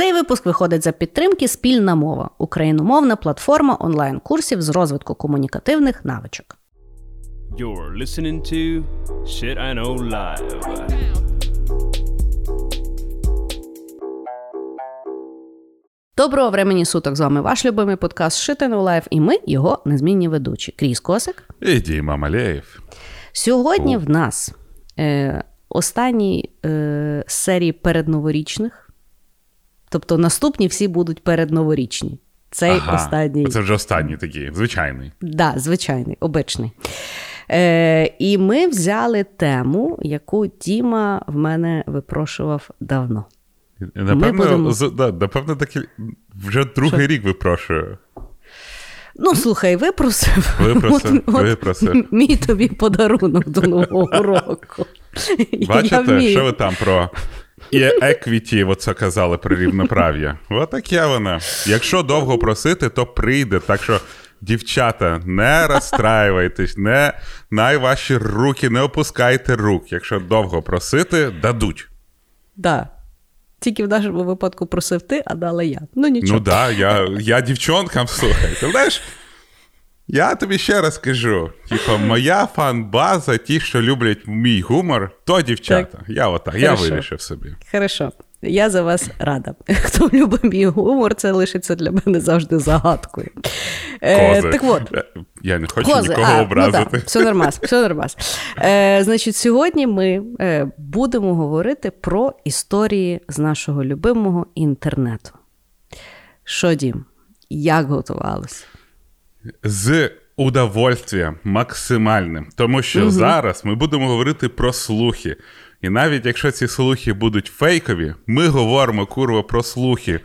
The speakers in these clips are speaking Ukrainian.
Цей випуск виходить за підтримки Спільна мова україномовна платформа онлайн-курсів з розвитку комунікативних навичок. You're listening to Shit I Know Live. Доброго времені суток! З вами ваш любимий подкаст Shit I Know Live і ми його незмінні ведучі. Кріс Косик. І Діма Малеєв. Сьогодні в нас е, останній е, серії передноворічних. Тобто наступні всі будуть передноворічні. Цей Ага. останній. Це вже останній такий, звичайний. Да, звичайний, обичний. Е, і ми взяли тему, яку Діма в мене випрошував давно. Напевно, будемо- з, да, напевно, таки вже другий рік випрошую. Ну, слухай, випросив. Випросив, От- от. Мій тобі подарунок до Нового року. Я Бачите, вмію. що ви там про і еквіті, оце казали про рівноправ'я. Отаке воно. Якщо довго просити, то прийде. Так що, дівчата, не розстраювайтесь, не най ваші руки, не опускайте рук. Якщо довго просити, дадуть. Да. Тільки в нашому випадку просив ти, а дала я. Ну нічого. Ну так, да, я, я дівчонкам слухай. Ти знаєш, я тобі ще раз кажу: типу, моя фан-база, ті, що люблять мій гумор, то дівчата. Я отак, я вирішив собі. Хорошо. Я за вас рада. Хто любить мій гумор, це лишиться для мене завжди загадкою. Е, так от, Е, Я не хочу Кози, нікого а, образити. Ну, да, все нормас, все нормас. Е, значить, сьогодні ми е, будемо говорити про історії з нашого любимого інтернету. Що, Дім, як готувалися? З удовольствием максимальним. Тому що зараз ми будемо говорити про слухи. І навіть якщо ці слухи будуть фейкові, ми говоримо курва про слухи.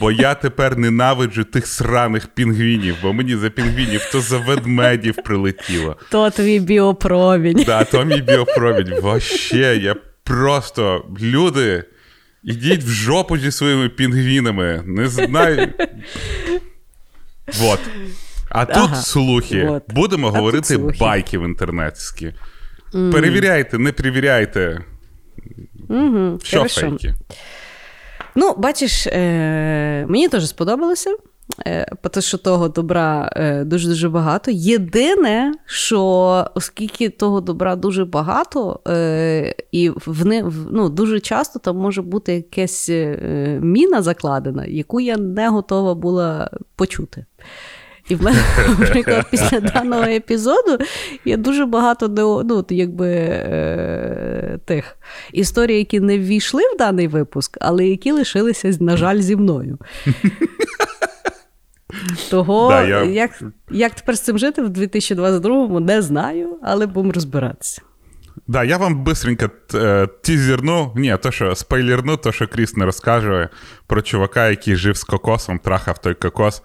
Бо я тепер ненавиджу тих сраних пінгвінів, бо мені за пінгвінів то за ведмедів прилетіло. То твій біопромінь. Да, то мій біопровід. Вообще, я просто люди. Ідіть в жопу зі своїми пінгвінами. Не знаю. Вот. А тут Ага, слухи. вот. Будемо А говорити слухи. байки в інтернетські. Перевіряйте, не перевіряйте. Угу, Що хорошо. фейки. Ну, бачиш, е, мені теж сподобалося. Е, тому що того добра е, дуже-дуже багато. Єдине, що оскільки того добра дуже багато, е, і в не, ну, дуже часто там може бути якась е, міна закладена, яку я не готова була почути. І в мене, наприклад, після даного епізоду є дуже багато ну, якби, е, тих історій, які не ввійшли в даний випуск, але які лишилися, на жаль, зі мною. Того, Да, я- як, як тепер з цим жити в 2022-му, не знаю, але будемо розбиратися. Да, я вам быстренько е, тізерну, ні, то що спойлерну, то що Кріс не розкаже про чувака, який жив з кокосом, трахав той кокос,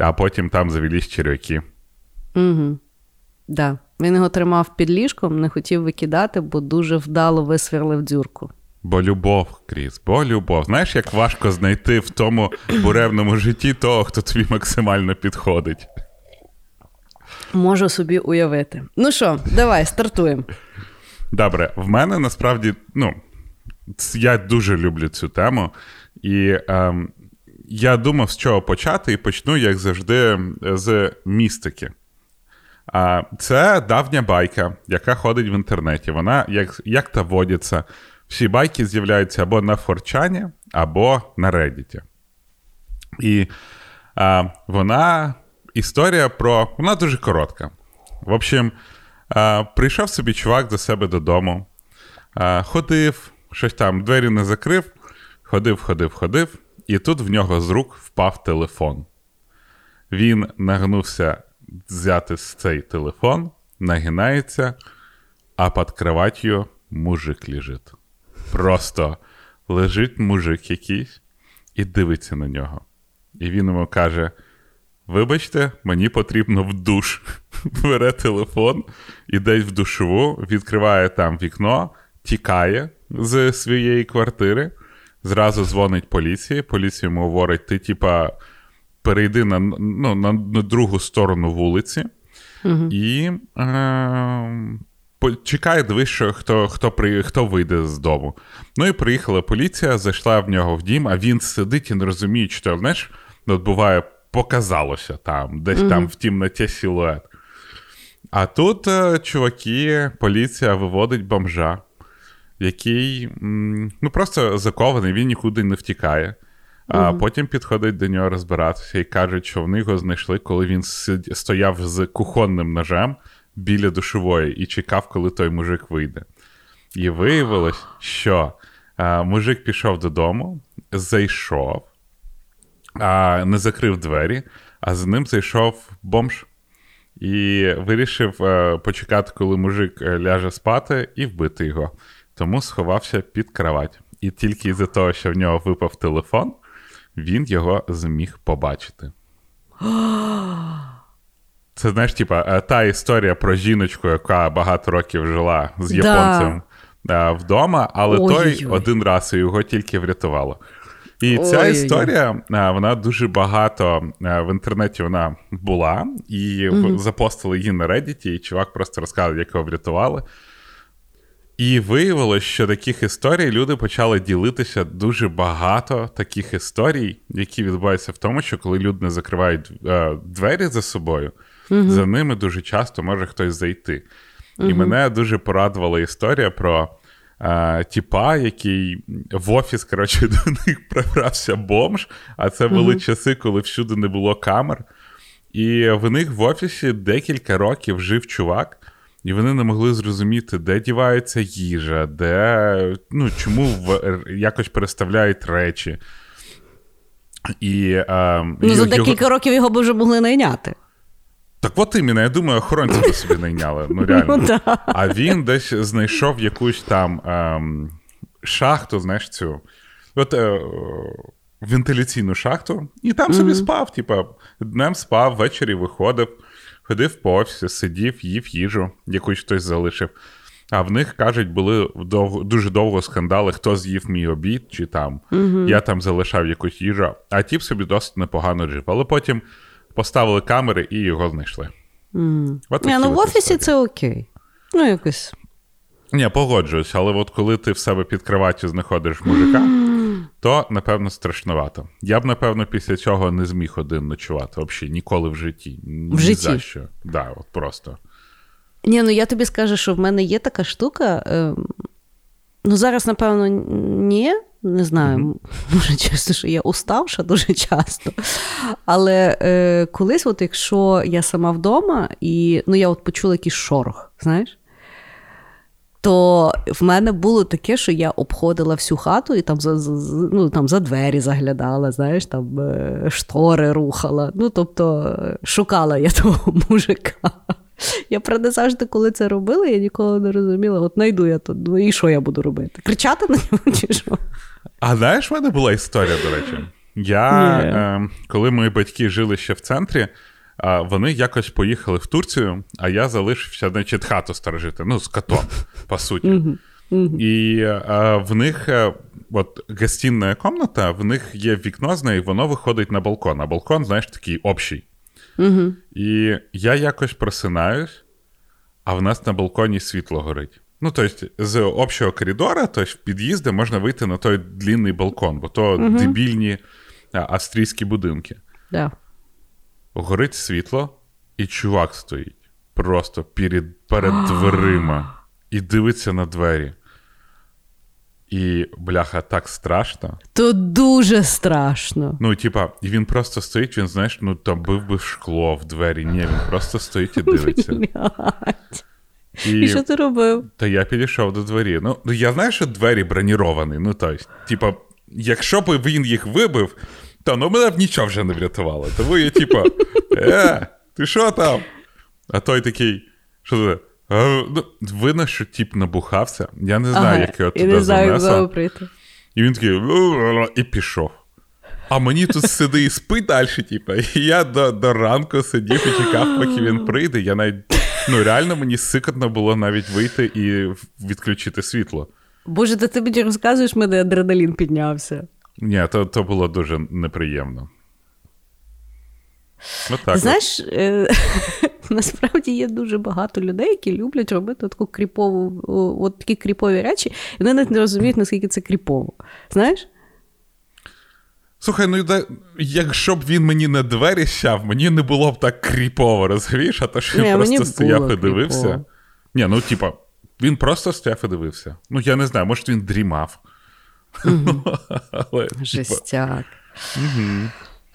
а потім там завелись черв'яки. Угу. Да. Він його тримав під ліжком, не хотів викидати, бо дуже вдало висверлив дзюрку. Бо любов, Кріс, бо любов. Знаєш, як важко знайти в тому буревному житті того, хто тобі максимально підходить. Можу собі уявити. Ну що, давай, стартуємо. Добре, в мене насправді, ну, я дуже люблю цю тему, і ем, я думав, з чого почати, і почну, як завжди, з містики. Це давня байка, яка ходить в інтернеті. Вона, як, як та водиться, всі байки з'являються або на Форчані, або на Reddit. І а, вона історія про. Вона дуже коротка. В общем, а, прийшов собі чувак до себе додому, а, ходив, щось там, двері не закрив, ходив, ходив, ходив, і тут в нього з рук впав телефон. Він нагнувся взяти цей телефон, нагинається, а під кроватью мужик лежить. Просто лежить мужик якийсь і дивиться на нього. І він йому каже: Вибачте, мені потрібно в душ. Бере телефон, іде в душову, відкриває там вікно, тікає з своєї квартири, зразу дзвонить поліції. Поліція йому говорить: ти, типа, перейди на, ну, на, на другу сторону вулиці. І е, чекає, дивись, що хто хто, при, хто вийде з дому. Ну і приїхала поліція, зайшла в нього в дім, а він сидить і не розуміє, що знаєш, от буває, показалося там, десь mm-hmm. там в тімноті силует. А тут, е, чуваки, поліція виводить бомжа, який ну, просто закований, він нікуди не втікає. А mm-hmm. потім підходить до нього розбиратися і кажуть, що вони його знайшли, коли він стояв з кухонним ножем біля душової і чекав, коли той мужик вийде. І виявилось, що а, мужик пішов додому, зайшов, а, не закрив двері, а за ним зайшов бомж і вирішив а, почекати, коли мужик е, ляже спати, і вбити його. Тому сховався під кровать. І тільки із-за того, що в нього випав телефон, він його зміг побачити. Це знаєш, типа, е, та історія про жіночку, яка багато років жила з японцем да. вдома, але Ой-ой-ой. той один раз його тільки врятувало. І ця Ой-ой-ой. історія, е, вона дуже багато е, в інтернеті вона була, і mm запостили її на Reddit, і чувак просто розказав, як його врятували. І виявилось, що таких історій люди почали ділитися дуже багато таких історій, які відбуваються в тому, що коли люди не закривають е, двері за собою, угу. за ними дуже часто може хтось зайти. Угу. І мене дуже порадувала історія про е, тіпа, який в офіс, коротше, до них пробрався бомж, а це були угу. часи, коли всюди не було камер. І в них в офісі декілька років жив чувак. І вони не могли зрозуміти, де дівається їжа, де ну, чому в, якось переставляють речі. І, а, Ну, За декілька його... років його б вже могли найняти. Так от іменно, я думаю, охоронці би собі найняли. Ну, реально. Ну, да. А він десь знайшов якусь там ем, шахту, знаєш, цю. От е, вентиляційну шахту, і там mm-hmm. собі спав. Типа, днем спав, ввечері виходив ходив по офісі, сидів, їв їжу, якусь хтось залишив. А в них, кажуть, були довго, дуже довго скандали, хто з'їв мій обід, чи там угу. я там залишав якусь їжу, а тіп собі досить непогано жив. Але потім поставили камери і його знайшли. Mm. От Не, ну в офісі історії. це окей. Ну, якось. Ні, погоджуюсь, але от коли ти в себе під кроваттю знаходиш мужика, то напевно страшновато. Я б, напевно, після цього не зміг один ночувати взагалі ніколи в житті. Ні в житті? за що. Да, от просто. Ні, ну я тобі скажу, що в мене є така штука. Е, ну, зараз, напевно, ні. Не знаю, mm-hmm. може часто, що я уставша дуже часто. Але е, колись, от якщо я сама вдома, і ну, я от почула якийсь шорох, знаєш? То в мене було таке, що я обходила всю хату і там за ну, там за двері заглядала, знаєш, там е, штори рухала. Ну, тобто шукала я того мужика. Я правда завжди, коли це робила, я ніколи не розуміла, от найду я тут, ну і що я буду робити? Кричати на нього чи що? А знаєш, в мене була історія, до речі. Я, е, коли мої батьки жили ще в центрі, вони якось поїхали в Турцію, а я залишився, значить, хату сторожити, ну, з котом, по суті. І а, в них е, от гостінна комната, в них є вікно з неї, воно виходить на балкон. А балкон, знаєш, такий общий. І я якось просинаюсь, а в нас на балконі світло горить. Ну, тобто, з общого коридора, тобто в під'їзди можна вийти на той длінний балкон, бо то дебільні австрійські будинки. Yeah горить світло, і чувак стоїть просто перед, перед дверима і дивиться на двері. І, бляха, так страшно. То дуже страшно. Ну, типа, і він просто стоїть, він, знаєш, ну там бив би шкло в двері. Ні, він просто стоїть і дивиться. І, і що ти робив? Та я підійшов до двері. Ну, ну я знаю, що двері броніровані. Ну, тобто, типа, якщо б він їх вибив, та ну мене б нічого вже не врятувало. Тому я, типа, е, ти що там? А той такий, що це? Ну, видно, що тіп набухався. Я не знаю, ага, як його туди занесло. І він такий і пішов. А мені тут сиди і спить далі, типу. І я до до ранку сидів і чекав, поки він прийде. Я навіть ну реально мені сикотно було навіть вийти і відключити світло. Боже, ти мені розказуєш, мене адреналін піднявся. Ні, то то було дуже неприємно. Отак. Знаєш, е- насправді є дуже багато людей, які люблять робити таку кріпову, от такі кріпові речі, і вони навіть не розуміють, наскільки це кріпово. Знаєш? Слухай, ну якщо б він мені не двері сяв, мені не було б так кріпово, розумієш? А то що він просто стояв і дивився. Ні, ну типа, він просто стояв і дивився. Ну, я не знаю, може він дрімав. Жестяк.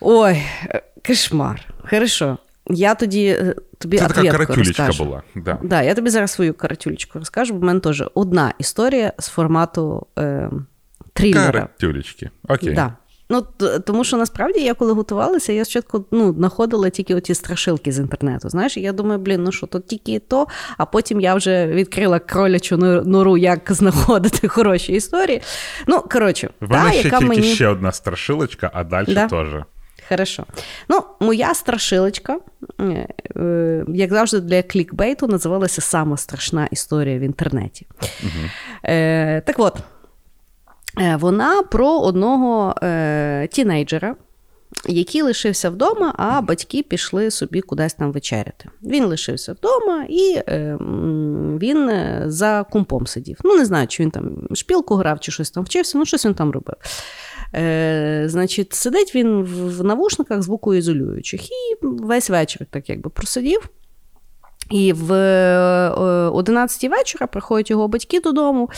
Ой, кошмар. Хорошо. Я тоді е, тобі Це така каратюлечка розкажу. була. Да. Да, Я тобі зараз свою каратюлечку розкажу, бо в мене теж одна історія з формату е, трилера. Каратюлечки. Окей. Да. Ну, Тому що насправді я коли готувалася, я спочатку ну, знаходила тільки оті страшилки з інтернету. Знаєш, я думаю, блін, ну що, то тільки то, а потім я вже відкрила кролячу нору, як знаходити хороші історії. Ну, коротше, В мене та, ще яка тільки мені... ще одна страшилочка, а далі да? теж. Хорошо. Ну, моя страшилочка, е, е, як завжди, для клікбейту називалася Сама страшна історія в інтернеті. Угу. Так от. Е, вона про одного е, тінейджера, який лишився вдома, а батьки пішли собі кудись там вечеряти. Він лишився вдома і е, він е, за кумпом сидів. Ну, не знаю, чи він там шпілку грав, чи щось там вчився, ну щось він там робив. Е, Значить, сидить він в навушниках звукоізолюючих і весь вечір так якби просидів. І в 11 вечора приходять його батьки додому.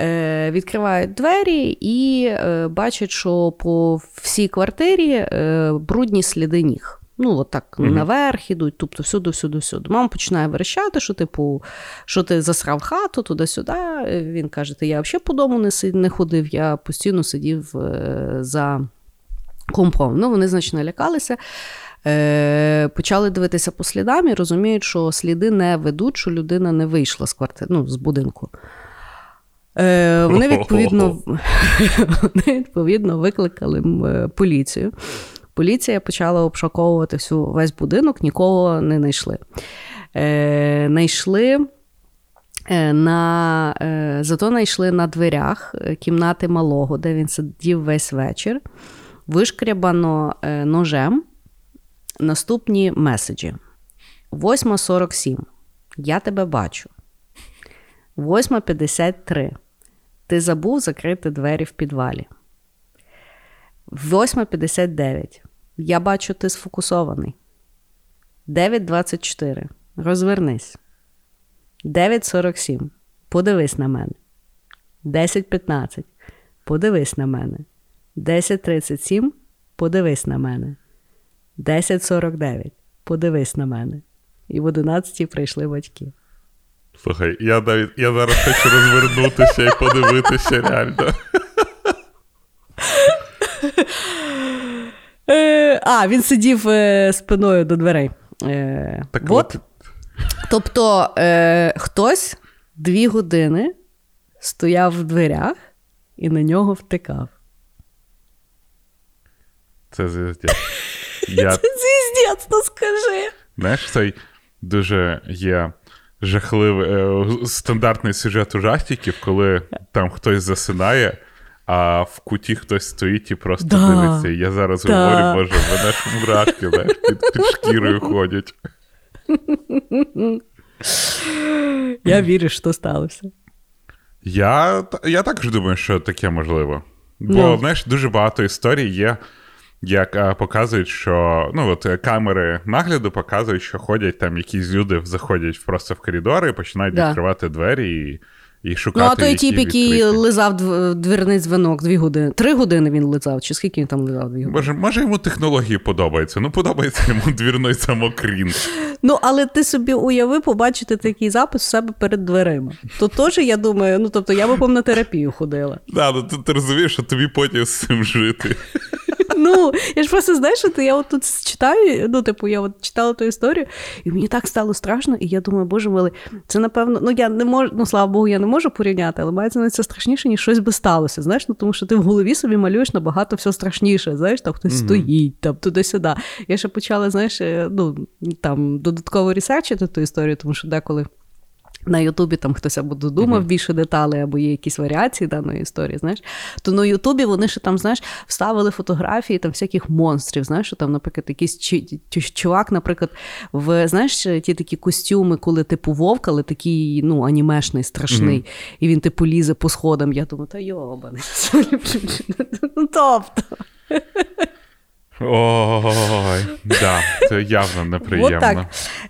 Е, відкривають двері і е, бачать, що по всій квартирі е, брудні сліди ніг. Ну, от так mm-hmm. наверх ідуть, тобто всюди, всюди, всюди. Мама починає верещати, що типу, що ти засрав хату туди-сюди. Він каже: ти я взагалі по дому не не ходив, я постійно сидів за компом. Ну, вони значно налякалися. Е, Почали дивитися по слідам і розуміють, що сліди не ведуть, що людина не вийшла з квартири, ну, з будинку. Е, Вони відповідно вони відповідно викликали е, поліцію. Поліція почала обшаковувати всю весь будинок, нікого не знайшли. Е, Найшли на, е, Зато знайшли на дверях кімнати малого, де він сидів весь вечір. Вишкрябано ножем наступні меседжі. 8.47. Я тебе бачу. 8.53. Ти забув закрити двері в підвалі. 8.59. Я бачу, ти сфокусований. 9.24. Розвернись. 9.47. Подивись на мене. 10.15. Подивись на мене. 10.37. Подивись на мене. 10.49. Подивись на мене. І в 11 прийшли батьки. Слухай, я навіть я зараз хочу розвернутися і подивитися реально. Е, а, він сидів е, спиною до дверей. Е, так от. от. Тобто хтось дві години стояв в дверях і на нього втикав. Це звіздець. Я... Це звіздець, ну скажи. Знаєш, цей дуже є жахливий е, стандартний сюжет ужастиків, коли там хтось засинає, а в куті хтось стоїть і просто да. дивиться. Я зараз да. говорю, боже, мене ж мурашки знаєш, під, під шкірою ходять. Я вірю, що сталося. Я я також думаю, що таке можливо. Бо, no. Знаєш, дуже багато історій є як а, показують, що ну от камери нагляду показують, що ходять там якісь люди, заходять просто в коридори і починають да. відкривати двері і і шукати. Ну, а той тіп, який лизав дверний дзвінок дві години. Три години він лизав, чи скільки він там лизав дві години? Може, може йому технології подобаються. Ну, подобається йому двірний самокрін. Ну, але ти собі уяви побачити такий запис у себе перед дверима. То теж, я думаю, ну тобто я би на терапію ходила. Так, ну ти розумієш, що тобі потім з цим жити. Ну, я ж просто знаєш, що я от тут читаю, ну, типу, я от читала ту історію, і мені так стало страшно, і я думаю, боже милий, це напевно, ну я не можу, ну слава Богу, я не можу порівняти, але мається на це страшніше, ніж щось би сталося. Знаєш, ну тому що ти в голові собі малюєш набагато все страшніше. Знаєш, там хтось mm-hmm. стоїть, там туди-сюди. Я ще почала, знаєш, е, ну там додатково ресерчити ту історію, тому що деколи. На Ютубі там хтось або додумав mm-hmm. більше деталей, або є якісь варіації даної історії, знаєш, то на Ютубі вони ще там, знаєш, вставили фотографії там всяких монстрів. Знаєш, що там, наприклад, якийсь чувак, наприклад, в знаєш, ті такі костюми, коли типу вовк, але такий ну, анімешний, страшний, mm-hmm. і він типу лізе по сходам. Я думаю, та йобаний. Тобто. Ой, да, це явно неприємно. От так.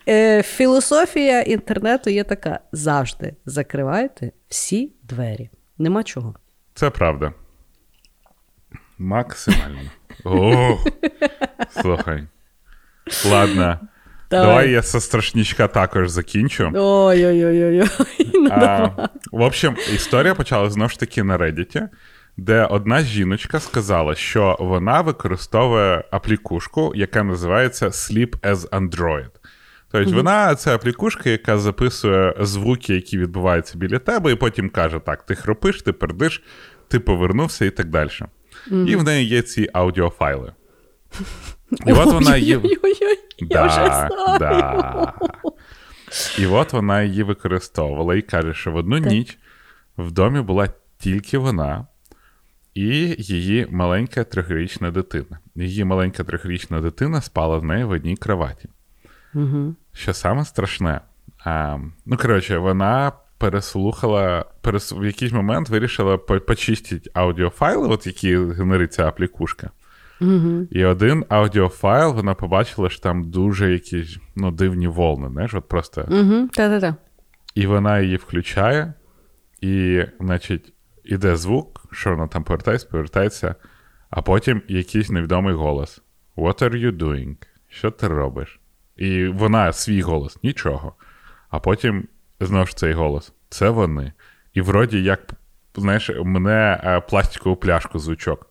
Е, Філософія інтернету є така: завжди закривайте всі двері. Нема чого. Це правда. Максимально. О, Слухай. Ладно. Давай. Давай я со страшнічка також закінчу. Ой-ой-ой. В общем, історія почалася знову ж таки на Reddit де одна жіночка сказала, що вона використовує аплікушку, яка називається Sleep as Android. Тобто, mm-hmm. вона це аплікушка, яка записує звуки, які відбуваються біля тебе, і потім каже: так, ти хропиш, ти пердиш, ти повернувся і так далі. Mm-hmm. І в неї є ці аудіофайли. І от вона її... Да, І от вона її використовувала і каже, що в одну ніч в домі була тільки вона, і її маленька трьохрічна дитина. Її маленька трьохрічна дитина спала в неї в одній кроваті. Угу. Що саме страшне? А, Ну, коротше, вона переслухала, перес... в якийсь момент вирішила почистити аудіофайли, от які генериться аплікушка. Угу. І один аудіофайл вона побачила, що там дуже якісь ну, дивні волни. знаєш, от просто... Угу. Та-та-та. І вона її включає, і, значить, іде звук, що вона там повертається, повертається, а потім якийсь невідомий голос. What are you doing? Що ти робиш? І вона свій голос, нічого. А потім знову ж цей голос. Це вони. І вроді, як, знаєш, у мене е, пластикову пляшку звучок.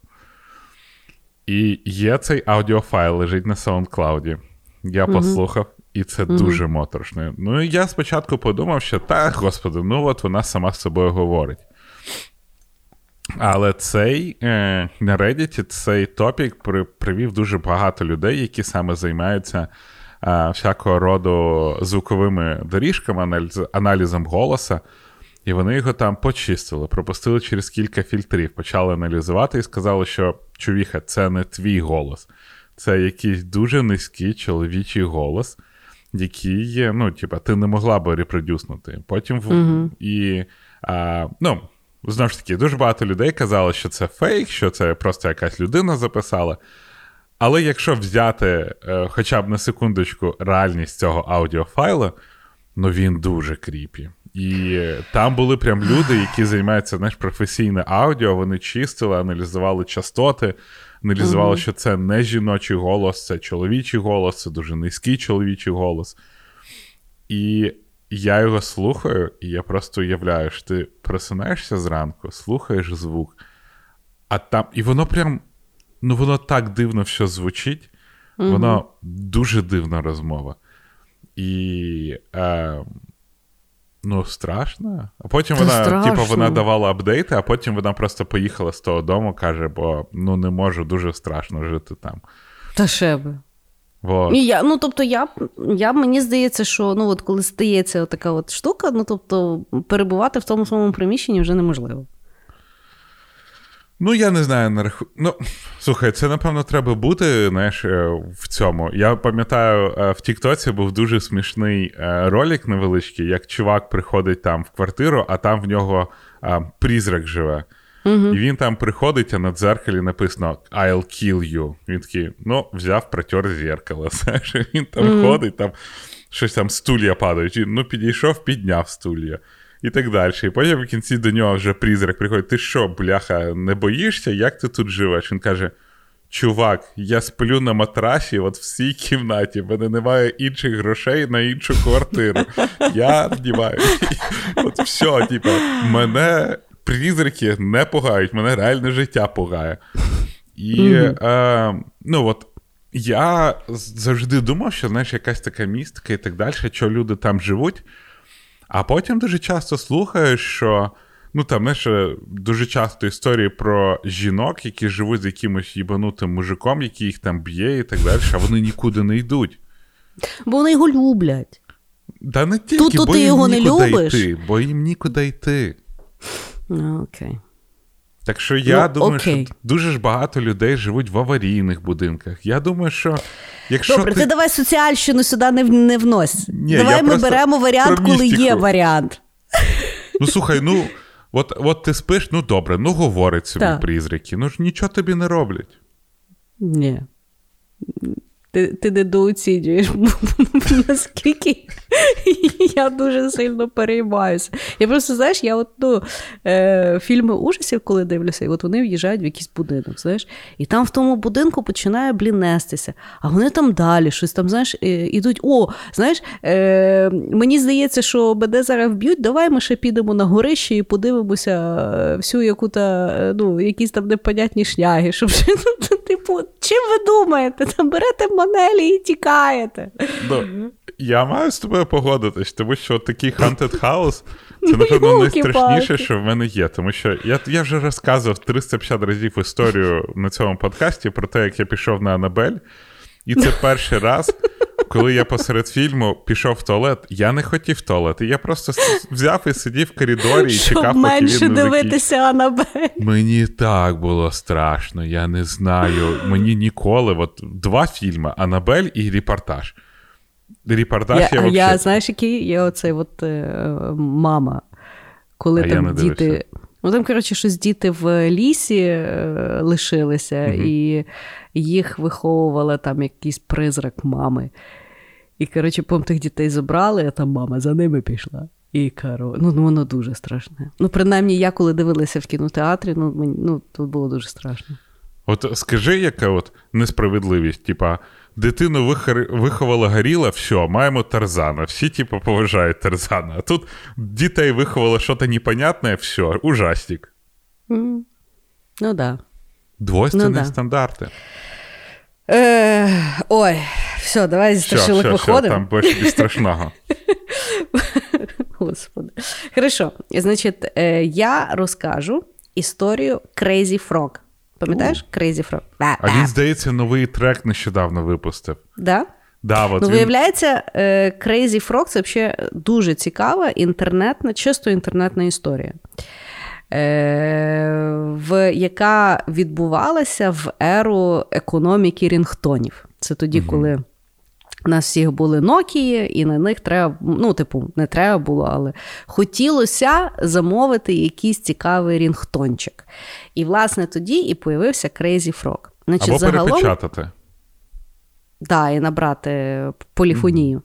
І є цей аудіофайл, лежить на SoundCloud. Я mm послухав, і це mm дуже моторошно. Ну, я спочатку подумав, що так, господи, ну от вона сама з собою говорить. Але цей е, на Reddit цей топік при, привів дуже багато людей, які саме займаються е, всякого роду звуковими доріжками, аналіз, аналізом голоса. І вони його там почистили, пропустили через кілька фільтрів, почали аналізувати і сказали, що чувіха, це не твій голос, це якийсь дуже низький чоловічий голос, який є, ну, типа, ти не могла би репродюснути. Потім mm-hmm. і а, ну, Знову ж таки, дуже багато людей казали, що це фейк, що це просто якась людина записала. Але якщо взяти е, хоча б на секундочку реальність цього аудіофайла, ну він дуже кріпі. І там були прям люди, які займаються знаєш, професійне аудіо, вони чистили, аналізували частоти, аналізували, mm-hmm. що це не жіночий голос, це чоловічий голос, це дуже низький чоловічий голос. І я його слухаю, і я просто уявляю, що ти просинаєшся зранку, слухаєш звук, а там. І воно прям. Ну, воно так дивно все звучить, mm воно дуже дивна розмова. І. Е, Ну, страшно. А потім Та вона, типу, вона давала апдейти, а потім вона просто поїхала з того дому, каже, бо ну не можу дуже страшно жити там. Та ще би. Вот. І я, ну, тобто, я я мені здається, що ну, от коли стається така от штука, ну тобто перебувати в тому самому приміщенні вже неможливо. Ну, я не знаю, на раху... Ну, слухай, це, напевно, треба бути знаєш, е, в цьому. Я пам'ятаю, е, в Тіктоці був дуже смішний е, ролик невеличкий, як чувак приходить там в квартиру, а там в нього призрак живе. Угу. І він там приходить, а на дзеркалі написано I'll kill you. Він такий, ну, взяв, протер зеркало. Знаєш, Він там угу. ходить, там щось там стулья падають. Він, ну, підійшов, підняв стулья. І так далі. І потім в кінці до нього вже призрак приходить: ти що, бляха, не боїшся? Як ти тут живеш? Він каже: Чувак, я сплю на матрасі, от в цій кімнаті, в мене немає інших грошей на іншу квартиру. Я вдіваю. От все, типа, мене призраки не пугають, мене реальне життя пугає. І mm-hmm. е, ну от я завжди думав, що знаєш, якась така містика і так далі, що люди там живуть. А потім дуже часто слухаєш, що ну там знаєш, дуже часто історії про жінок, які живуть з якимось їбанутим мужиком, який їх там б'є і так далі, а вони нікуди не йдуть. Бо вони його люблять. Да не тільки, Тут- тут бо ти їм його не любиш? йти, бо їм нікуди йти. Ну, окей. Так що я Ну, думаю, окей. що дуже ж багато людей живуть в аварійних будинках. Я думаю, що якщо Добре, ти... ти... давай соціальщину сюди не, не внось. Ні, давай ми беремо варіант, коли є варіант. Ну слухай, ну от, от ти спиш, ну добре, ну говорять собі призраки, ну ж нічого тобі не роблять. Ні. Ти, ти недооцінюєш, наскільки я дуже сильно переймаюся. Я просто, знаєш, я от, ну, е, фільми ужасів, коли дивлюся, і от вони в'їжджають в якийсь будинок, знаєш, і там в тому будинку починає блін нестися, а вони там далі щось там, знаєш, е, ідуть. О, знаєш, е, мені здається, що мене зараз вб'ють, давай ми ще підемо на горище і подивимося всю яку-то, е, ну, якісь там непонятні шняги, щоб типу, чим ви думаєте? Там берете манелі і тікаєте. Ну, я маю з тобою погодитись, тому що такий haunted house це, напевно, найстрашніше, що в мене є. Тому що я, я вже розказував 350 разів історію на цьому подкасті про те, як я пішов на Анабель. І це перший раз, коли я посеред фільму пішов в туалет. Я не хотів в туалет. І я просто взяв і сидів в коридорі і Щоб чекав, поки менше він не дивитися Анабель. Мені так було страшно, я не знаю. Мені ніколи, от два фільми: Анабель і репортаж. Репортаж Я, я, вообще... я, знаєш, який є оцей от е, мама, коли А там діти. Ну там, коротше, щось діти в лісі е, лишилися, Мгм. і їх виховувала там якийсь призрак мами. І, коротше, пом тих дітей забрали, а там мама за ними пішла. І каро, ну ну, воно дуже страшне. Ну, принаймні, я коли дивилася в кінотеатрі, ну мені ну тут було дуже страшно. От скажи, яка от несправедливість, типа, дитину вихар... виховала горіла, все, маємо Тарзана. Всі, типу, поважають Тарзана. А тут дітей виховало щось непонятне, все, ужастик. М. Ну да. Двойственні Ну да. стандарти. Е, ой, все, давай зі страшилок все, виходимо. там більше без страшного. Господи. Хорошо. Значить, е, я розкажу історію Crazy Frog. Пам'ятаєш Crazy Frog? А він, здається, новий трек нещодавно випустив. Да? Да, от Ну, він... виявляється, е, Crazy Frog це взагалі дуже цікава інтернетна, чисто інтернетна історія, в, яка відбувалася в еру економіки рінгтонів. Це тоді, коли. У нас всіх були Nokia, і на них треба, ну, типу, не треба було, але хотілося замовити якийсь цікавий рінгтончик. І, власне, тоді і появився Crazy Frog. Значить, Або загалом, перепечатати. Да, і набрати поліфонію.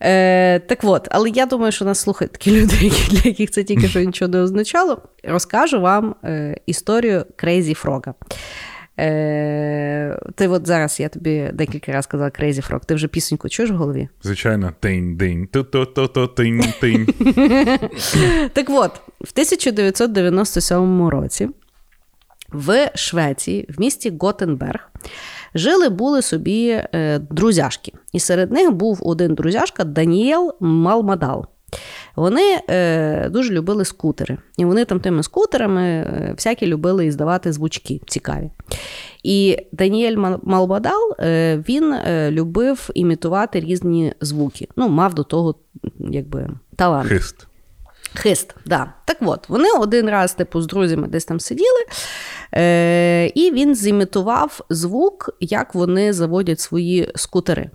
Е, так от, але я думаю, що нас слухають такі люди, які, для яких це тільки що нічого не означало. Розкажу вам е, історію Crazy Frog. Е, ти от зараз я тобі декілька разів сказала Crazy Frog. Ти вже пісеньку чуєш в голові? Звичайно, тинь-динь, тинь-тинь. Так от, в 1997 році в Швеції, в місті Готенберг, жили були собі е, друзяшки. І серед них був один друзяшка Даніел Малмадал. Вони е, дуже любили скутери. І вони там тими скутерами е, всякі любили іздавати звучки цікаві. І Даніель Мал- Малмадал е, він е, любив імітувати різні звуки. Ну, мав до того якби, талант. Хист. Хист, да. Так от, вони один раз, типу, з друзями десь там сиділи, е- і він зімітував звук, як вони заводять свої скутери.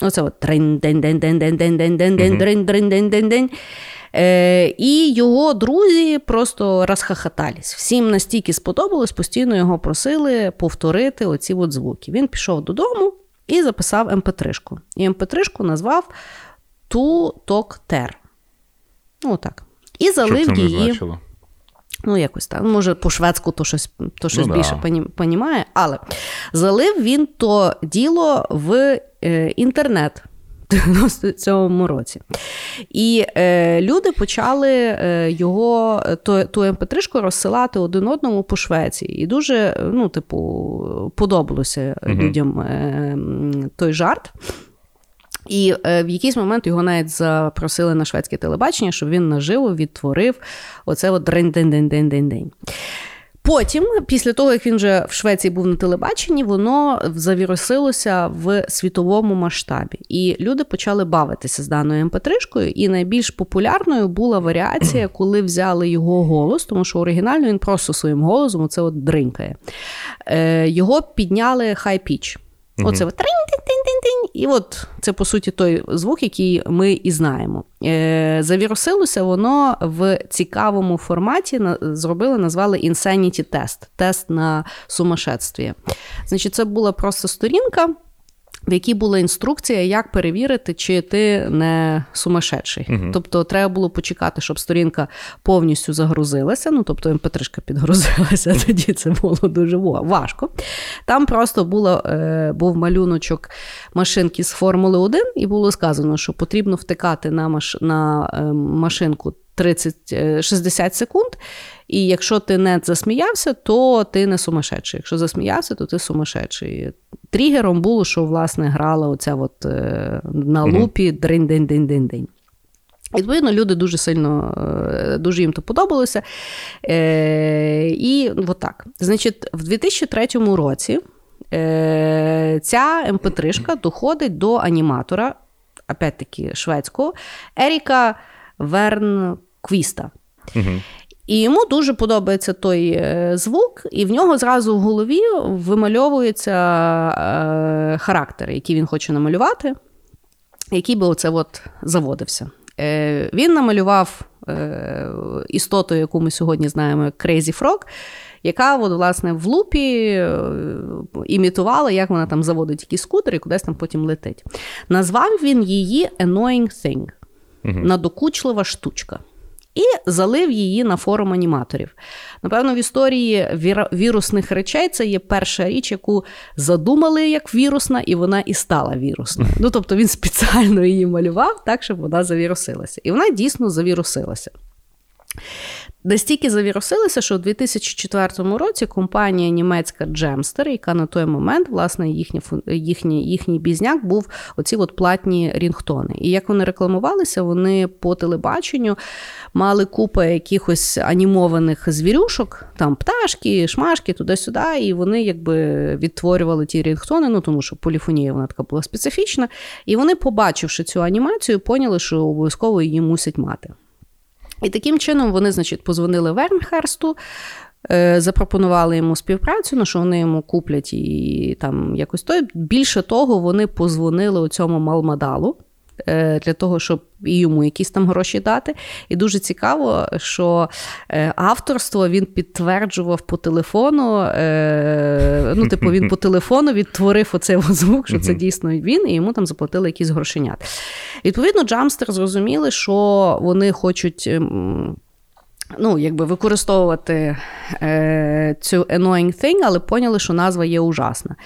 Оце от трин день день день день день день день день дрин дрин день день день Е, І його друзі просто розхахатались. Всім настільки сподобалось, постійно його просили повторити оці от звуки. Він пішов додому і записав МП3. І МП3 назвав Ту Ток Тер. Ну, так. І залив це її. значило? Ну, якось так. Може, по-шведську то щось, то щось Ну, більше поні- понімає. Але залив він то діло в е, інтернет. в 97 році. І е, люди почали е, його то, ту МП3 розсилати один одному по Швеції. І дуже, ну, типу, подобалося людям е, той жарт. І е, в якийсь момент його навіть запросили на шведське телебачення, щоб він наживо відтворив оце от дрень день день день день день Потім, після того, як він вже в Швеції був на телебаченні, воно завірусилося в світовому масштабі. І люди почали бавитися з даною МП3-шкою. І найбільш популярною була варіація, коли взяли його голос, тому що оригінально він просто своїм голосом оце от дринкає. Е, Його підняли high pitch. Оце от тринь-тинь-тинь-тинь. І от це, по суті, той звук, який ми і знаємо. Е, Завірусилося воно в цікавому форматі. Зробили, назвали Insanity Test, тест на сумасшедстві. Значить, це була просто сторінка в якій була інструкція, як перевірити, чи ти не сумасшедший. uh Тобто, треба було почекати, щоб сторінка повністю загрузилася. Ну, тобто, МП3 підгрузилася, тоді це було дуже важко. Там просто було, е, був малюночок машинки з Формули 1, і було сказано, що потрібно втикати на, маш... на е, машинку 30-60 е, секунд. І якщо ти не засміявся, то ти не сумасшедший. Якщо засміявся, то ти сумасшедший. Тригером було, що власне грала оця от е, на лупі дринь день день день день Відповідно, люди дуже сильно, е, дуже їм то подобалося. Е, І от так. Значить, в 2003 році е, ця МП3 доходить до аніматора, опять-таки шведського, Еріка Вернквіста. Угу. І йому дуже подобається той е, звук, і в нього зразу в голові вимальовується е, характер, який він хоче намалювати, який би оце от заводився. Е, Він намалював е, істоту, яку ми сьогодні знаємо, як Crazy Frog, яка от, власне, в лупі е, імітувала, як вона там заводить якийсь скутер і кудись там потім летить. Назвав він її Annoying Thing. Угу. Надокучлива штучка і залив її на форум аніматорів. Напевно, в історії вірусних речей це є перша річ, яку задумали як вірусна, і вона і стала вірусною. Ну тобто він спеціально її малював так, щоб вона завірусилася. І вона дійсно завірусилася. Настільки завірусилися, що у 2004 році компанія німецька Джемстер, яка на той момент, власне, їхня, їхній, їхній бізняк був оці от платні рінгтони. І як вони рекламувалися, вони по телебаченню мали купу якихось анімованих звірюшок, там пташки, шмашки, туди-сюди, і вони якби відтворювали ті рінгтони, ну тому що поліфонія вона така була специфічна. І вони, побачивши цю анімацію, поняли, що обов'язково її мусять мати. І таким чином вони, значить, позвонили Вернхерсту, е, запропонували йому співпрацю, ну що вони йому куплять і там якось то. Більше того, вони позвонили у цьому Малмадалу. Е, для того, щоб і йому якісь там гроші дати. І дуже цікаво, що е, авторство він підтверджував по телефону. Ну, типу, він по телефону відтворив оцей звук, що це дійсно він, і йому там заплатили якісь грошенят. Відповідно, Джамстер зрозуміли, що вони хочуть. Ну, якби використовувати е, цю annoying thing, але поняли, що назва є ужасна.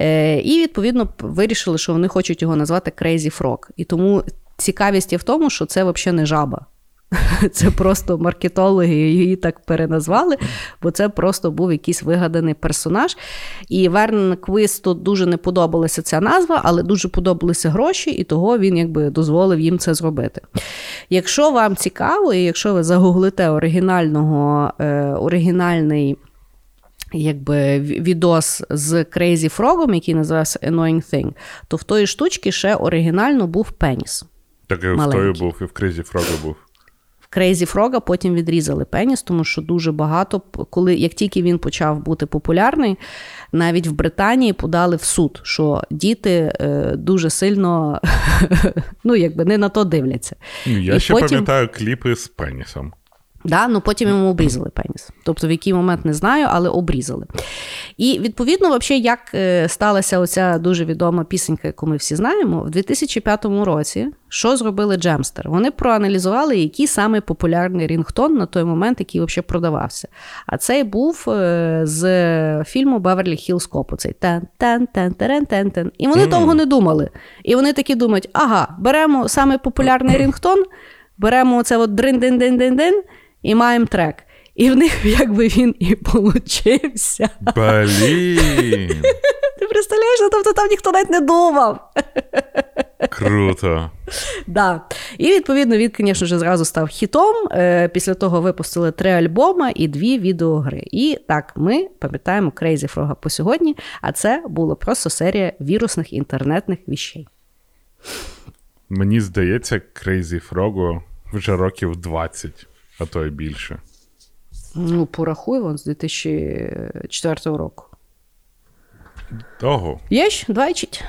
Е, І, відповідно, вирішили, що вони хочуть його назвати Crazy Frog. І тому цікавість є в тому, що це взагалі не жаба. Це просто маркетологи її так переназвали, бо це просто був якийсь вигаданий персонаж. І Верн Квисту дуже не подобалася ця назва, але дуже подобалися гроші, і того він якби дозволив їм це зробити. Якщо вам цікаво, і якщо ви загуглите оригінального, е, оригінальний. Якби відос з Crazy Frog, який називався Annoying Thing, то в тої штучки ще оригінально був пеніс. Так і в тої був, і в Crazy Frog був. Крейзі Фрога потім відрізали пеніс, тому що дуже багато, коли як тільки він почав бути популярний, навіть в Британії подали в суд, що діти е, дуже сильно ну, якби не на то дивляться. Я І ще потім... пам'ятаю кліпи з пенісом. Да? Ну Потім йому обрізали пеніс. Тобто, в який момент не знаю, але обрізали. І відповідно, взагалі, як е, сталася оця дуже відома пісенька, яку ми всі знаємо, в 2005 році що зробили Jamster? Вони проаналізували, який саме популярний рінгтон на той момент, який взагалі продавався. А цей був е, з фільму Beverly Hills Cop, цей тен тен тен тен тен тен І вони mm. довго не думали. І вони такі думають: ага, беремо саме популярний рінгтон, беремо оце от дрин-дин-дин-дин-дин, і маємо трек. І в них якби він і получився. Блін! Ти представляєш, ну, тобто там ніхто навіть не думав. Круто. Да. І відповідно він, звісно ж, зразу став хітом. Е, Після того випустили три альбоми і дві відеогри. І так, ми пам'ятаємо Crazy Frog по сьогодні, а це була просто серія вірусних інтернетних віщей. Мені здається, Crazy Frog вже років 20, а то й більше. Ну, порахуй вон з 2004 року. Ого. Є ж 20?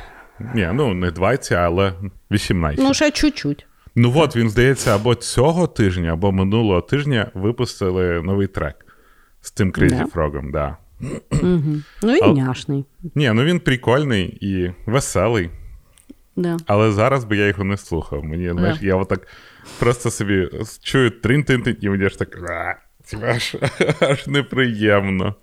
Ні, ну не 20, але 18. Ну, ще чуть-чуть. Ну от він здається, або цього тижня, або минулого тижня випустили новий трек з тим Crazy. Frog'ом, да. Угу. Ну, він няшний. Ні, ну він прикольний і веселий, Да. але зараз би я його не слухав. Мені, знаєш, я отак просто собі чую трин-тин-тин, і мені аж так аж, аж неприємно.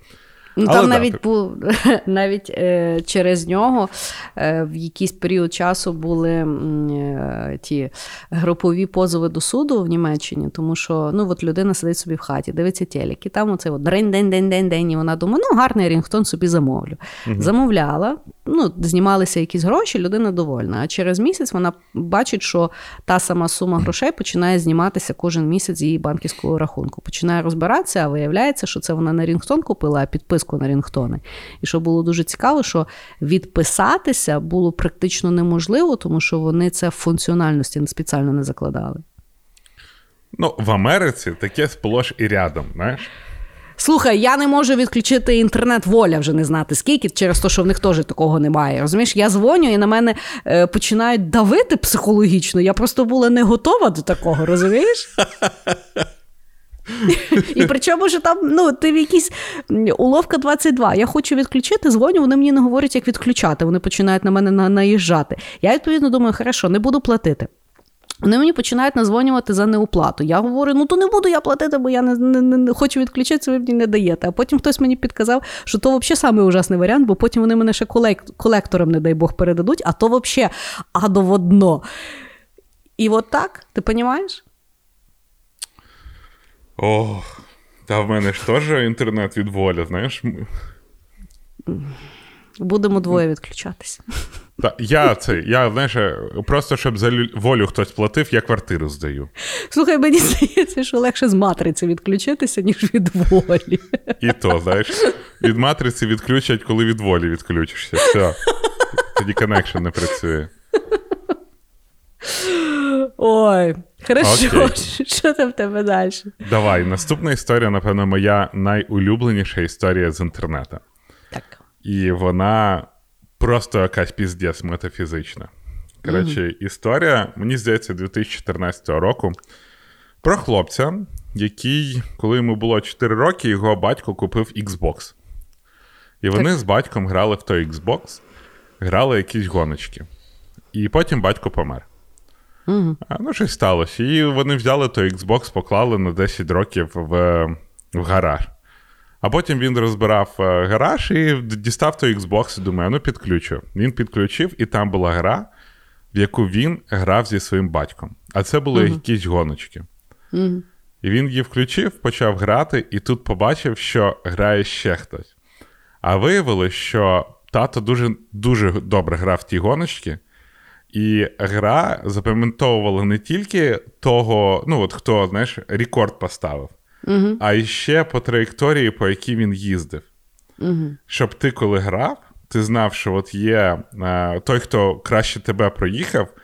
Ну, Але там да, навіть так. був навіть е, через нього е, в якийсь період часу були е, ті групові позови до суду в Німеччині, тому що ну от людина сидить собі в хаті, дивиться телек, і там оце от день день день день день і вона думає, ну гарний рінгтон собі замовлю. Замовляла, ну знімалися якісь гроші, людина довольна. А через місяць вона бачить, що та сама сума грошей починає зніматися кожен місяць з її банківського рахунку. Починає розбиратися, а виявляється, що це вона не рінгтон купила, а підписку на рінгтони. І що було дуже цікаво, що відписатися було практично неможливо, тому що вони це в функціональності спеціально не закладали. Ну, в Америці таке сплош і рядом, знаєш. Слухай, я не можу відключити інтернет воля вже не знати скільки, через те, що в них теж такого немає. Розумієш, я дзвоню і на мене е, починають давити психологічно. Я просто була не готова до такого, розумієш? І причому що там, ну, ти в якійсь уловка 22. Я хочу відключити, дзвоню, вони мені не говорять, як відключати. Вони починають на мене на- наїжджати. Я відповідно думаю, хорошо, не буду платити. Вони мені починають назвонювати за неуплату. Я говорю: ну то не буду я платити, бо я не, не, не, не хочу відключитися, ви мені не даєте. А потім хтось мені підказав, що то взагалі самий ужасний варіант, бо потім вони мене ще колек, колекторам, не дай Бог, передадуть, а то взагалі адоводно. І от так, ти розумієш? Ох, та в мене ж теж інтернет від волі, знаєш. Будемо двоє відключатися. Та, я це, я, знаєш, просто щоб за волю хтось платив, я квартиру здаю. Слухай, мені здається, що легше з матриці відключитися, ніж від волі. І то, знаєш, від матриці відключать, коли від волі відключишся. Все. Тоді connection не працює. Ой, хорошо, Окей. що там в тебе далі? Давай, наступна історія, напевно, моя найулюбленіша історія з інтернету. Так. І вона просто якась піздець метафізична. Коротше, історія, мені здається, 2014 року про хлопця, який, коли йому було 4 роки, його батько купив Xbox. І вони з батьком грали в той Xbox, грали якісь гоночки. І потім батько помер. Угу. А, ну, щось сталося. І вони взяли той Xbox, поклали на 10 років в, в гараж. А потім він розбирав е, гараж і дістав той Xbox і думає, ну підключу. Він підключив, і там була гра, в яку він грав зі своїм батьком. А це були якісь гоночки. Угу. І він її включив, почав грати, і тут побачив, що грає ще хтось. А виявилось, що тато дуже, дуже добре грав в ті гоночки, і гра запам'ятовувала не тільки того, ну от хто, знаєш, рекорд поставив, Угу. а ще по траєкторії, по якій він їздив. Угу. Щоб ти, коли грав, ти знав, що от є е, той, хто краще тебе проїхав,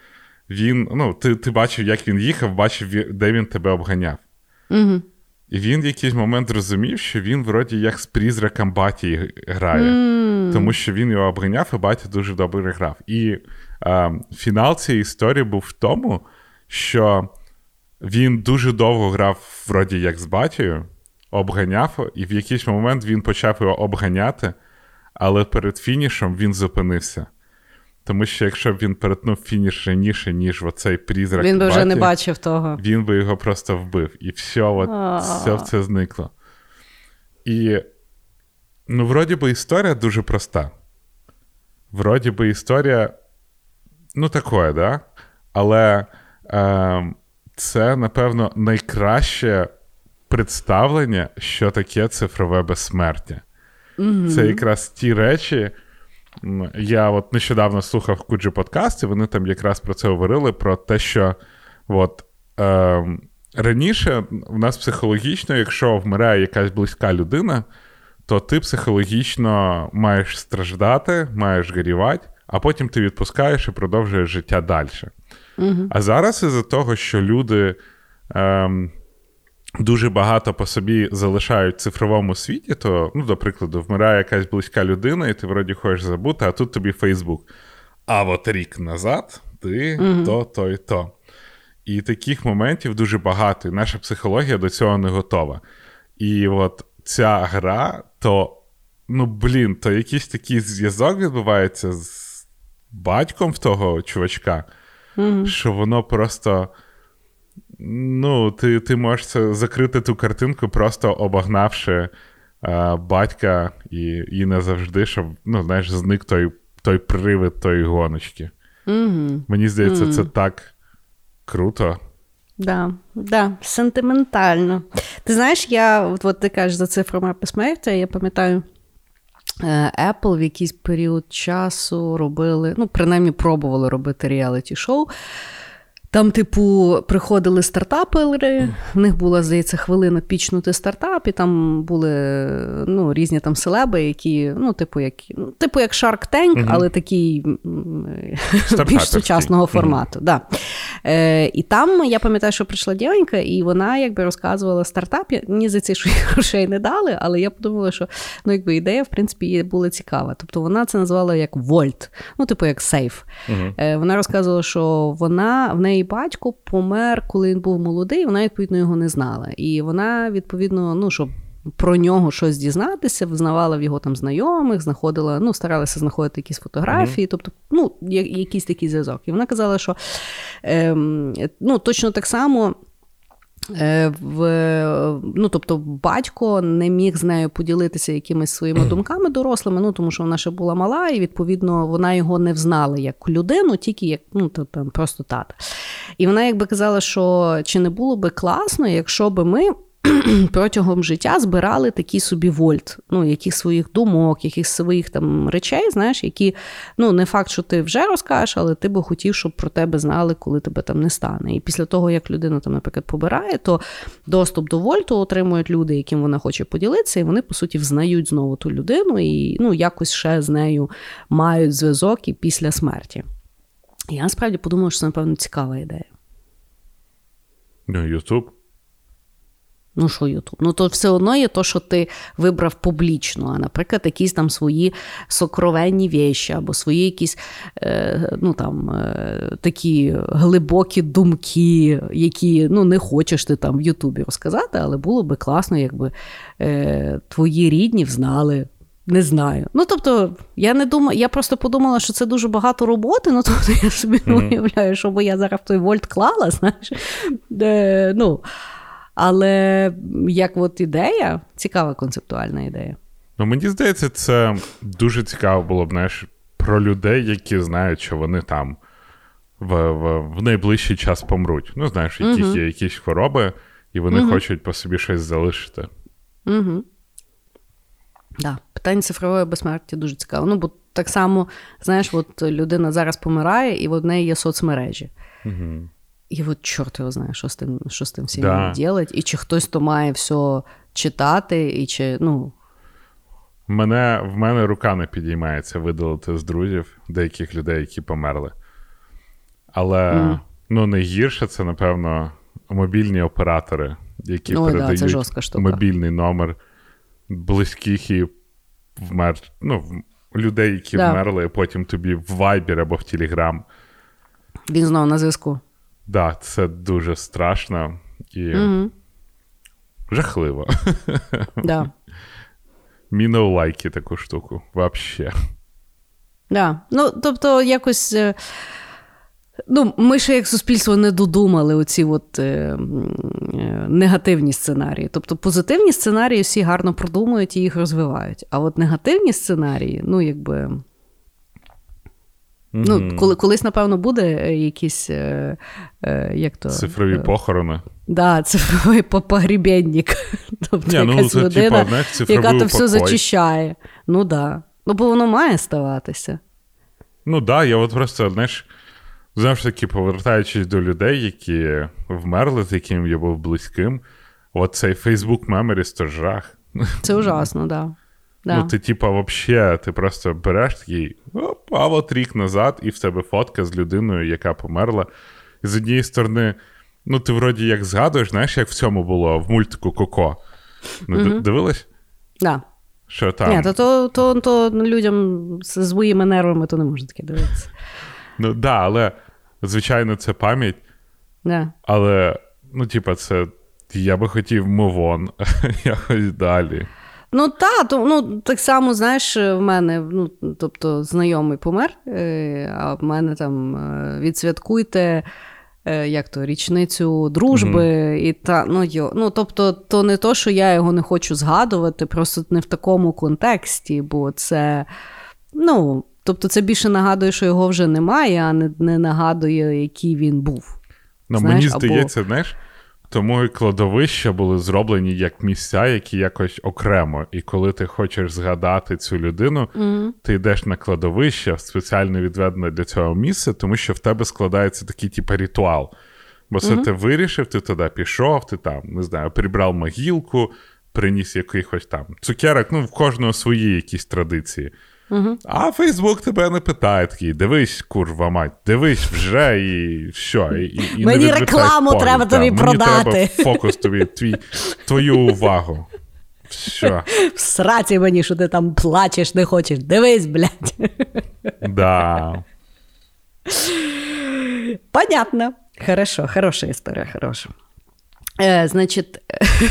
він, ну, ти, ти бачив, як він їхав, бачив, де він тебе обганяв. Угу. І він в якийсь момент зрозумів, що він вроді як з призраком баті грає, тому що він його обганяв, і батя дуже добре грав. І е, фінал цієї історії був в тому, що він дуже довго грав, вроді як з батькою, обганяв, і в якийсь момент він почав його обганяти, але перед фінішем він зупинився. Тому що якщо б він перетнув фініш раніше, ніж оцей призрак. Він би вже не бачив того. він би його просто вбив. І все, от, все в це зникло. І, ну, вроді би, історія дуже проста. Вроді би, історія, ну, такое, да? Але е, це, напевно, найкраще представлення, що таке цифрове безсмертя. Це якраз ті речі, я от нещодавно слухав Куджі подкаст, і вони там якраз про це говорили: про те, що от, е, раніше в нас психологічно, якщо вмирає якась близька людина, то ти психологічно маєш страждати, маєш горівати, а потім ти відпускаєш і продовжуєш життя далі. Угу. А зараз із-за того, що люди. Е, дуже багато по собі залишають в цифровому світі, то, ну, до прикладу, вмирає якась близька людина, і ти вроді хочеш забути, а тут тобі Фейсбук. А от рік назад ти mm то, то і то. І таких моментів дуже багато. І наша психологія до цього не готова. І от ця гра, то, ну, блін, то якийсь такий зв'язок відбувається з батьком в того чувачка, mm що воно просто. Ну, ти ти можеш закрити ту картинку, просто обогнавши а, батька і і не завжди, щоб ну, знаєш, зник той той привид тої гоночки. Mm-hmm. Мені здається, mm-hmm. це так круто. Да, да, сентиментально. Ти знаєш, я от, от ти кажеш за цифрами безсмертя, я пам'ятаю. Е, Apple в якийсь період часу робили, ну, принаймні пробували робити реаліті-шоу там, типу, приходили стартапери, в них була, здається, хвилина пічнути стартап, і там були ну, різні там селеби, які, ну, типу, як ну, типу як Shark Tank, але такий більш сучасного формату. Да. Е, І там я пам'ятаю, що прийшла дівчинка, і вона якби розказувала стартап. Мені за ці що грошей не дали, але я подумала, що ну, якби ідея, в принципі, була цікава. Тобто вона це назвала як Вольт, ну, типу, як сейф. uh Е, Вона розказувала, що вона в неї батько помер, коли він був молодий, вона, відповідно, його не знала. І вона, відповідно, ну, щоб про нього щось дізнатися, визнавала в його там знайомих, знаходила, ну, старалася знаходити якісь фотографії, mm-hmm. тобто, ну, якийсь такий зв'язок. І вона казала, що ем, ну, точно так само. Е, в, ну, Тобто батько не міг з нею поділитися якимись своїми думками дорослими, ну тому що вона ще була мала, і відповідно вона його не взнала як людину, тільки як ну, то, там, просто тата. І вона якби казала, що чи не було би класно, якщо би ми протягом життя збирали такі собі вольт, ну, якихось своїх думок, якихось своїх там речей, знаєш, які ну, не факт, що ти вже розкажеш, але ти би хотів, щоб про тебе знали, коли тебе там не стане. І після того, як людина там, наприклад, побирає, то доступ до вольту отримують люди, яким вона хоче поділитися, і вони, по суті, взнають знову ту людину і ну, якось ще з нею мають зв'язок і після смерті. Я насправді подумала, що це, напевно, цікава ідея. Ну, Ютуб. Ну, що Ютуб? Ну, то все одно є то, що ти вибрав публічно, а, наприклад, якісь там свої сокровенні віші, або свої якісь е, ну, там, е, такі глибокі думки, які ну, не хочеш ти там в Ютубі розказати, але було би класно, якби е, твої рідні взнали. Не знаю. Ну, тобто, я не думаю, я просто подумала, що це дуже багато роботи. Ну, тобто, я собі не mm-hmm. уявляю, що бо я зараз в той вольт клала, знаєш. Де, ну, але як от ідея, цікава концептуальна ідея. Ну, мені здається, це дуже цікаво було б знаєш, про людей, які знають, що вони там в в, в найближчий час помруть. Ну, знаєш, яких uh є якісь хвороби, і вони uh хочуть по собі щось залишити. Угу. Да. Питання цифрової безсмерті дуже цікаво. Ну, бо так само, знаєш, от людина зараз помирає, і в неї є соцмережі. Угу. І от чорт його знає, що з тим що з тим всім да. робити, і чи хтось то має все читати, і чи, ну. Мене, В мене рука не підіймається видалити з друзів деяких людей, які померли. Але mm. ну, найгірше це, напевно, мобільні оператори, які Ой, передають да, це штука. мобільний номер близьких і вмер... ну, людей, які да. вмерли, а потім тобі в Viber або в Telegram. Він знову на зв'язку. Да, це дуже страшно і угу. жахливо. Да. Мінов лайки таку штуку. Вообще. Да. Ну, тобто, якось. Е, ну, Ми ще як суспільство не додумали оці от, е, е, негативні сценарії. Тобто позитивні сценарії всі гарно продумують і їх розвивають. А от негативні сценарії, ну, якби. Mm-hmm. Ну, коли, Колись, напевно, буде е, якісь е, е, як то... цифрові е, похорони. Да, цифровий погрібенник. Тобто Ні, ну, якась це, людина, типу, яка то все зачищає. Ну да. Ну, бо воно має ставатися. Ну так, да, я от просто, знаєш, знову ж таки, повертаючись до людей, які вмерли, з яким я був близьким, от цей Facebook Memories то жах. Це ужасно, так. Да. Да. Ну, ти, типа, вообще, ти просто береш такий, оп, а от рік назад, і в тебе фотка з людиною, яка померла. І з однієї сторони, ну, ти вроді як згадуєш, знаєш, як в цьому було в мультику Коко. Ну, mm Дивилась? Да. Що там? Ні, то, то, то, то людям з своїми нервами то не можна таке дивитися. Ну так, да, але, звичайно, це пам'ять. Да. Але, ну, типа, це я би хотів мовон якось далі. Ну так, то, ну, так само, знаєш, в мене ну, тобто, знайомий помер, е, а в мене там е, відсвяткуйте е, як то, річницю дружби. Mm-hmm. і та, ну, йо, ну, Тобто, то не то, що я його не хочу згадувати, просто не в такому контексті, бо це. ну, Тобто, це більше нагадує, що його вже немає, а не не нагадує, який він був. Ну, знаєш, Мені здається, або... знаєш. Тому і кладовища були зроблені як місця, які якось окремо. І коли ти хочеш згадати цю людину, mm-hmm. ти йдеш на кладовище, спеціально відведене для цього місце, тому що в тебе складається такий типу, ритуал. Бо це mm-hmm. ти вирішив, ти туди пішов, ти там, не знаю, прибрав могілку, приніс якихось там цукерок, ну, в кожного свої якісь традиції. Угу. А Фейсбук тебе не питає такий, дивись, курва мать, дивись вже і що. І, і Мені рекламу погляд, треба тобі да, продати. Мені треба фокус тобі, твій, твою увагу. Що? В сраці мені, що ти там плачеш, не хочеш. Дивись, блядь. Да. Понятно. Хорошо, хороша історія, хороша. Е, Значить,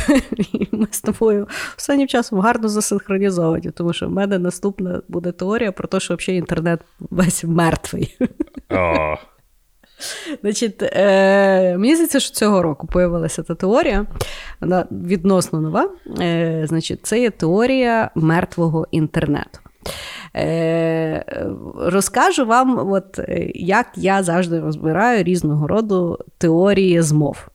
ми з тобою останнім часом гарно засинхронізовані, тому що в мене наступна буде теорія про те, що взагалі інтернет весь мертвий. Oh. Значить, е, Мені здається, що цього року появилася та теорія, вона відносно нова. Е, Значить, Це є теорія мертвого інтернету. Е, Розкажу вам, от, як я завжди розбираю різного роду теорії змов.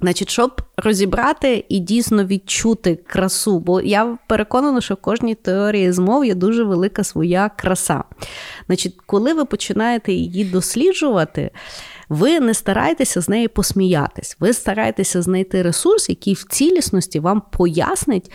Значить, щоб розібрати і дійсно відчути красу, бо я переконана, що в кожній теорії змов є дуже велика своя краса. Значить, коли ви починаєте її досліджувати, ви не стараєтеся з неї посміятись, ви стараєтеся знайти ресурс, який в цілісності вам пояснить,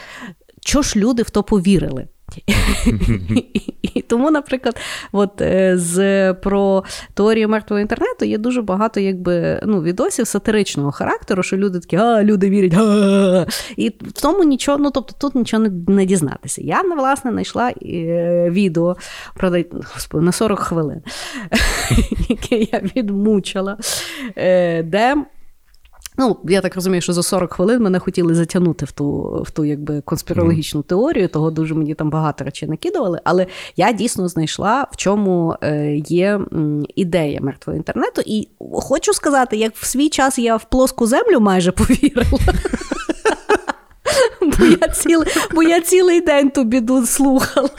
що ж люди в то повірили. І тому, наприклад, от е, з про теорію мертвого інтернету є дуже багато якби, ну, відосів сатиричного характеру, що люди такі, а, люди вірять, а і в тому нічого, ну тобто тут нічого не, не дізнатися. Я, власне, знайшла е, відео правда, господи, на 40 хвилин, яке я відмучила, е, де. Ну, я так розумію, що за 40 хвилин мене хотіли затягнути в ту в ту якби конспірологічну теорію, того дуже мені там багато речей накидували. Але я дійсно знайшла, в чому е, є ідея мертвого інтернету. І хочу сказати, як в свій час я в плоску землю майже повірила. Бо я цілий, бо я цілий день ту біду слухала.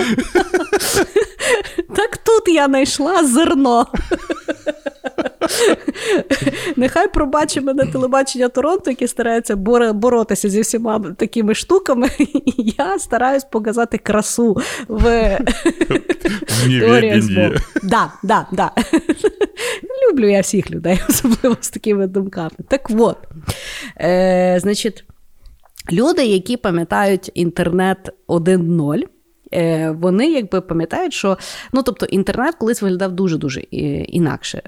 Так тут я знайшла зерно. Нехай пробачить мене телебачення Торонто, яке старається боротися зі всіма такими штуками. Я стараюсь показати красу в теорії Да, да, да. Люблю я всіх людей, особливо з такими думками. Так от, е, значить, люди, які пам'ятають інтернет 1.0, Е, вони якби пам'ятають, що ну тобто інтернет колись виглядав дуже-дуже інакше.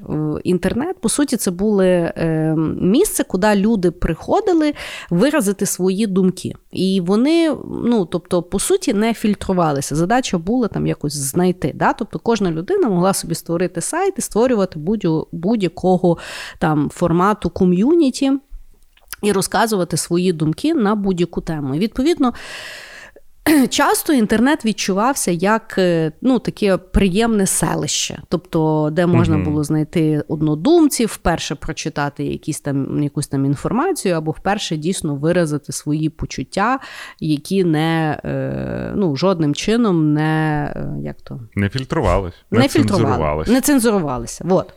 Інтернет, по суті, це було е, місце, куди люди приходили виразити свої думки. І вони, ну тобто, по суті, не фільтрувалися. Задача була там якось знайти. Да? Тобто кожна людина могла собі створити сайт і створювати будь-якого там формату ком'юніті і розказувати свої думки на будь-яку тему. І відповідно. Часто інтернет відчувався як е, ну, таке приємне селище, тобто, де можна mm було знайти однодумців, вперше прочитати якісь там, якусь там інформацію, або вперше дійсно виразити свої почуття, які не е, ну, жодним чином не е, як то? Не фільтрувалися, не, не фільтрувалися, не цензурувалися. Вот.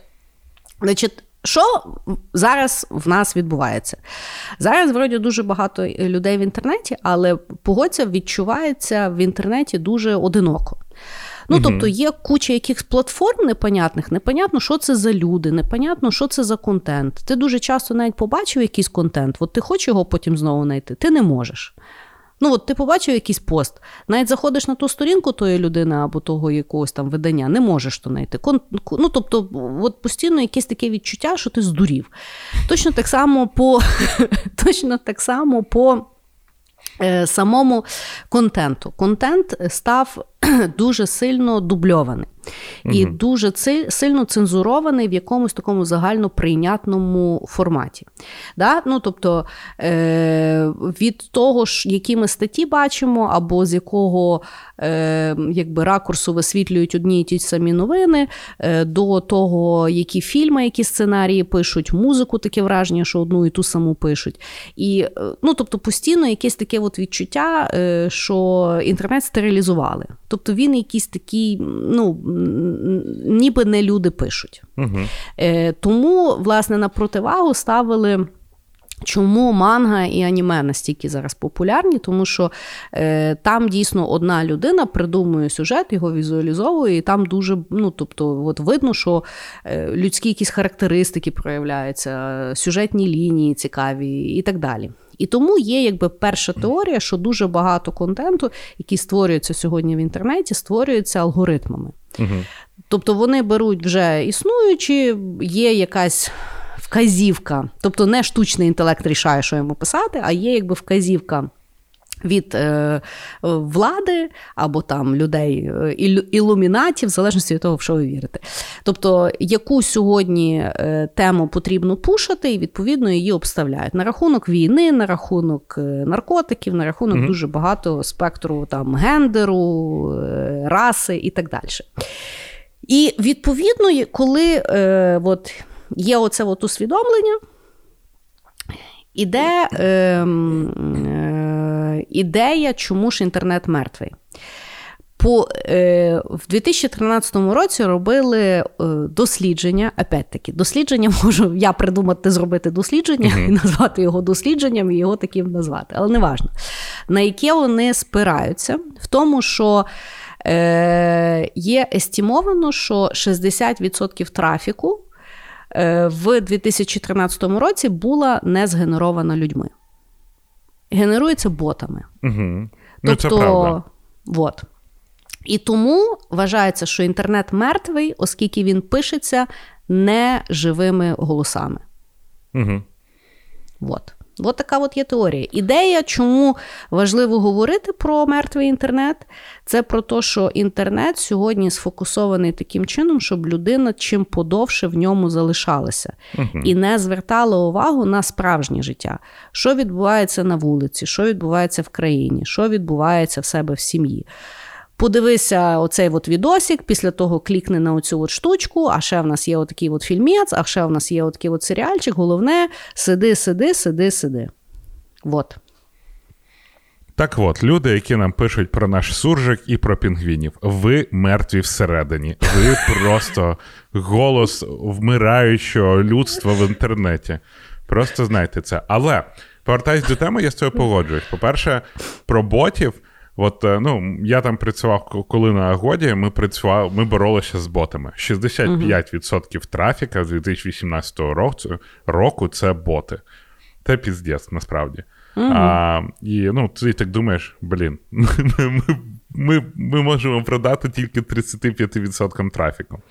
Значить, Що зараз в нас відбувається? Зараз вроді дуже багато людей в інтернеті, але погодься відчувається в інтернеті дуже одиноко. Ну, тобто є куча якихось платформ непонятних, непонятно, що це за люди, непонятно, що це за контент. Ти дуже часто навіть побачив якийсь контент, от ти хочеш його потім знову знайти, ти не можеш. Ну, от ти побачив якийсь пост, навіть заходиш на ту сторінку тої людини або того якогось там видання, не можеш то знайти. Ну, тобто, от постійно якесь таке відчуття, що ти здурів. Точно так само по точно так само по е, самому контенту. Контент став дуже сильно дубльований і угу. дуже сильно цензурований в якомусь такому загально прийнятному форматі. Да? Ну, Тобто е- від того, ж, які ми статті бачимо, або з якого е- якби, ракурсу висвітлюють одні і ті самі новини, е- до того, які фільми, які сценарії пишуть, музику таке враження, що одну і ту саму пишуть. І, е, ну, Тобто постійно якесь таке от відчуття, е, що інтернет стерилізували. Тобто він якийсь такий, ну, ніби не люди пишуть. Угу. Е, Тому, власне, на противагу ставили. Чому манга і аніме настільки зараз популярні? Тому що е, там дійсно одна людина придумує сюжет, його візуалізовує, і там дуже ну, тобто, от видно, що е, людські якісь характеристики проявляються, сюжетні лінії цікаві і так далі. І тому є якби перша теорія, що дуже багато контенту, який створюється сьогодні в інтернеті, створюється алгоритмами. Угу. Тобто вони беруть вже існуючі, є якась. Вказівка, тобто не штучний інтелект рішає, що йому писати, а є якби вказівка від е, влади або там людей е, ілюмінатів, в залежності від того, в що ви вірите. Тобто, яку сьогодні е, тему потрібно пушити, і відповідно її обставляють на рахунок війни, на рахунок е, наркотиків, на рахунок mm дуже багато спектру там гендеру, е, раси і так далі. І відповідно, коли е, от, є оце от усвідомлення, іде. Е, ідея, чому ж інтернет мертвий. По, е, В 2013 році робили е, дослідження. Опять-таки, дослідження можу я придумати зробити дослідження uh-huh. і назвати його дослідженням, і його таким назвати, але не важно. На яке вони спираються в тому, що е, є естімовано, що 60% трафіку е, в 2013 році була не згенерована людьми генерується ботами. Угу. Тобто, це правда. От. І тому вважається, що інтернет мертвий, оскільки він пишеться не живими голосами. Угу. Вот. От така от є теорія. Ідея, чому важливо говорити про мертвий інтернет, це про те, що інтернет сьогодні сфокусований таким чином, щоб людина чим подовше в ньому залишалася uh і не звертала увагу на справжнє життя, що відбувається на вулиці, що відбувається в країні, що відбувається в себе в сім'ї. Подивися оцей от відосик, після того клікни на оцю от штучку, а ще в нас є отакий от фільмець, а ще в нас є отакий от серіальчик. Головне, сиди, сиди, сиди, сиди. Вот. Так от, люди, які нам пишуть про наш суржик і про пінгвінів, ви мертві всередині. Ви просто голос вмираючого людства в інтернеті. Просто знайте це. Але повертаюсь до теми, я з цього погоджуюсь. По-перше, про ботів. От е, ну я там працював, коли на Агоді ми працювали, ми боролися з ботами. 65% трафіка з 2018 року року це боти. Це піздець, насправді. Uh-huh. А, І ну, ти так думаєш, блін, ми ми, ми можемо продати тільки 35% трафіку.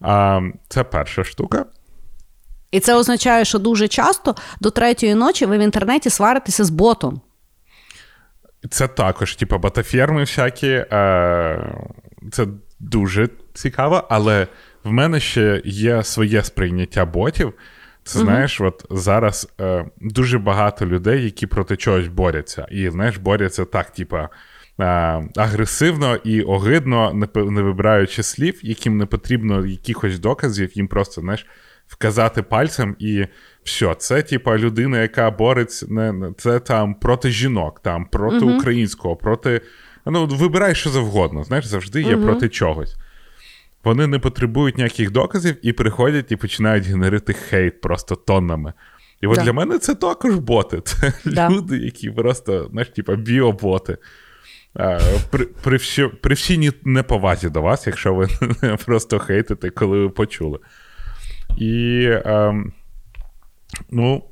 А, Це перша штука. І це означає, що дуже часто до третьої ночі ви в інтернеті сваритеся з ботом. Це також, типу, батаферми всякі. Е, Це дуже цікаво, але в мене ще є своє сприйняття ботів. Це знаєш, от зараз е, дуже багато людей, які проти чогось борються. І знаєш, борються так, типа. Е, агресивно і огидно, не, не вибираючи слів, яким не потрібно якихось доказів, їм просто знаєш, вказати пальцем і все, це типа людина, яка бореться не це там проти жінок, там проти uh українського, проти. Ну, вибирай що завгодно. Знаєш, завжди є uh проти чогось. вони не потребують ніяких доказів і приходять і починають генерити хейт просто тоннами. І от Да. для мене це також боти. Це Да. люди, які просто, знаєш, типа біоботи. Е, При, при, всі, при всій неповазі до вас, якщо ви просто хейтите, коли ви почули. І ем, ну,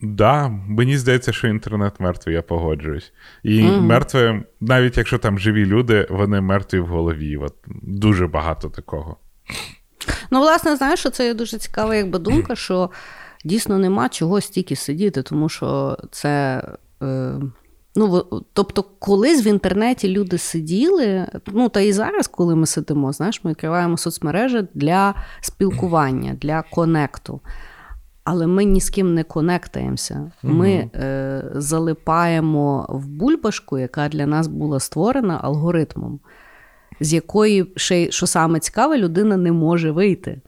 да, мені здається, що інтернет мертвий, я погоджуюсь. І мертві, навіть якщо там живі люди, вони мертві в голові. От, дуже багато такого. Ну, власне, знаєш, що це є дуже цікава якби думка, що дійсно нема чого стільки сидіти, тому що це. Е, ну, тобто, колись в інтернеті люди сиділи, ну та і зараз, коли ми сидимо, знаєш, ми відкриваємо соцмережі для спілкування, для конекту. Але ми ні з ким не конектаємося. Ми е, залипаємо в бульбашку, яка для нас була створена алгоритмом, з якої ще що саме цікаве, людина не може вийти.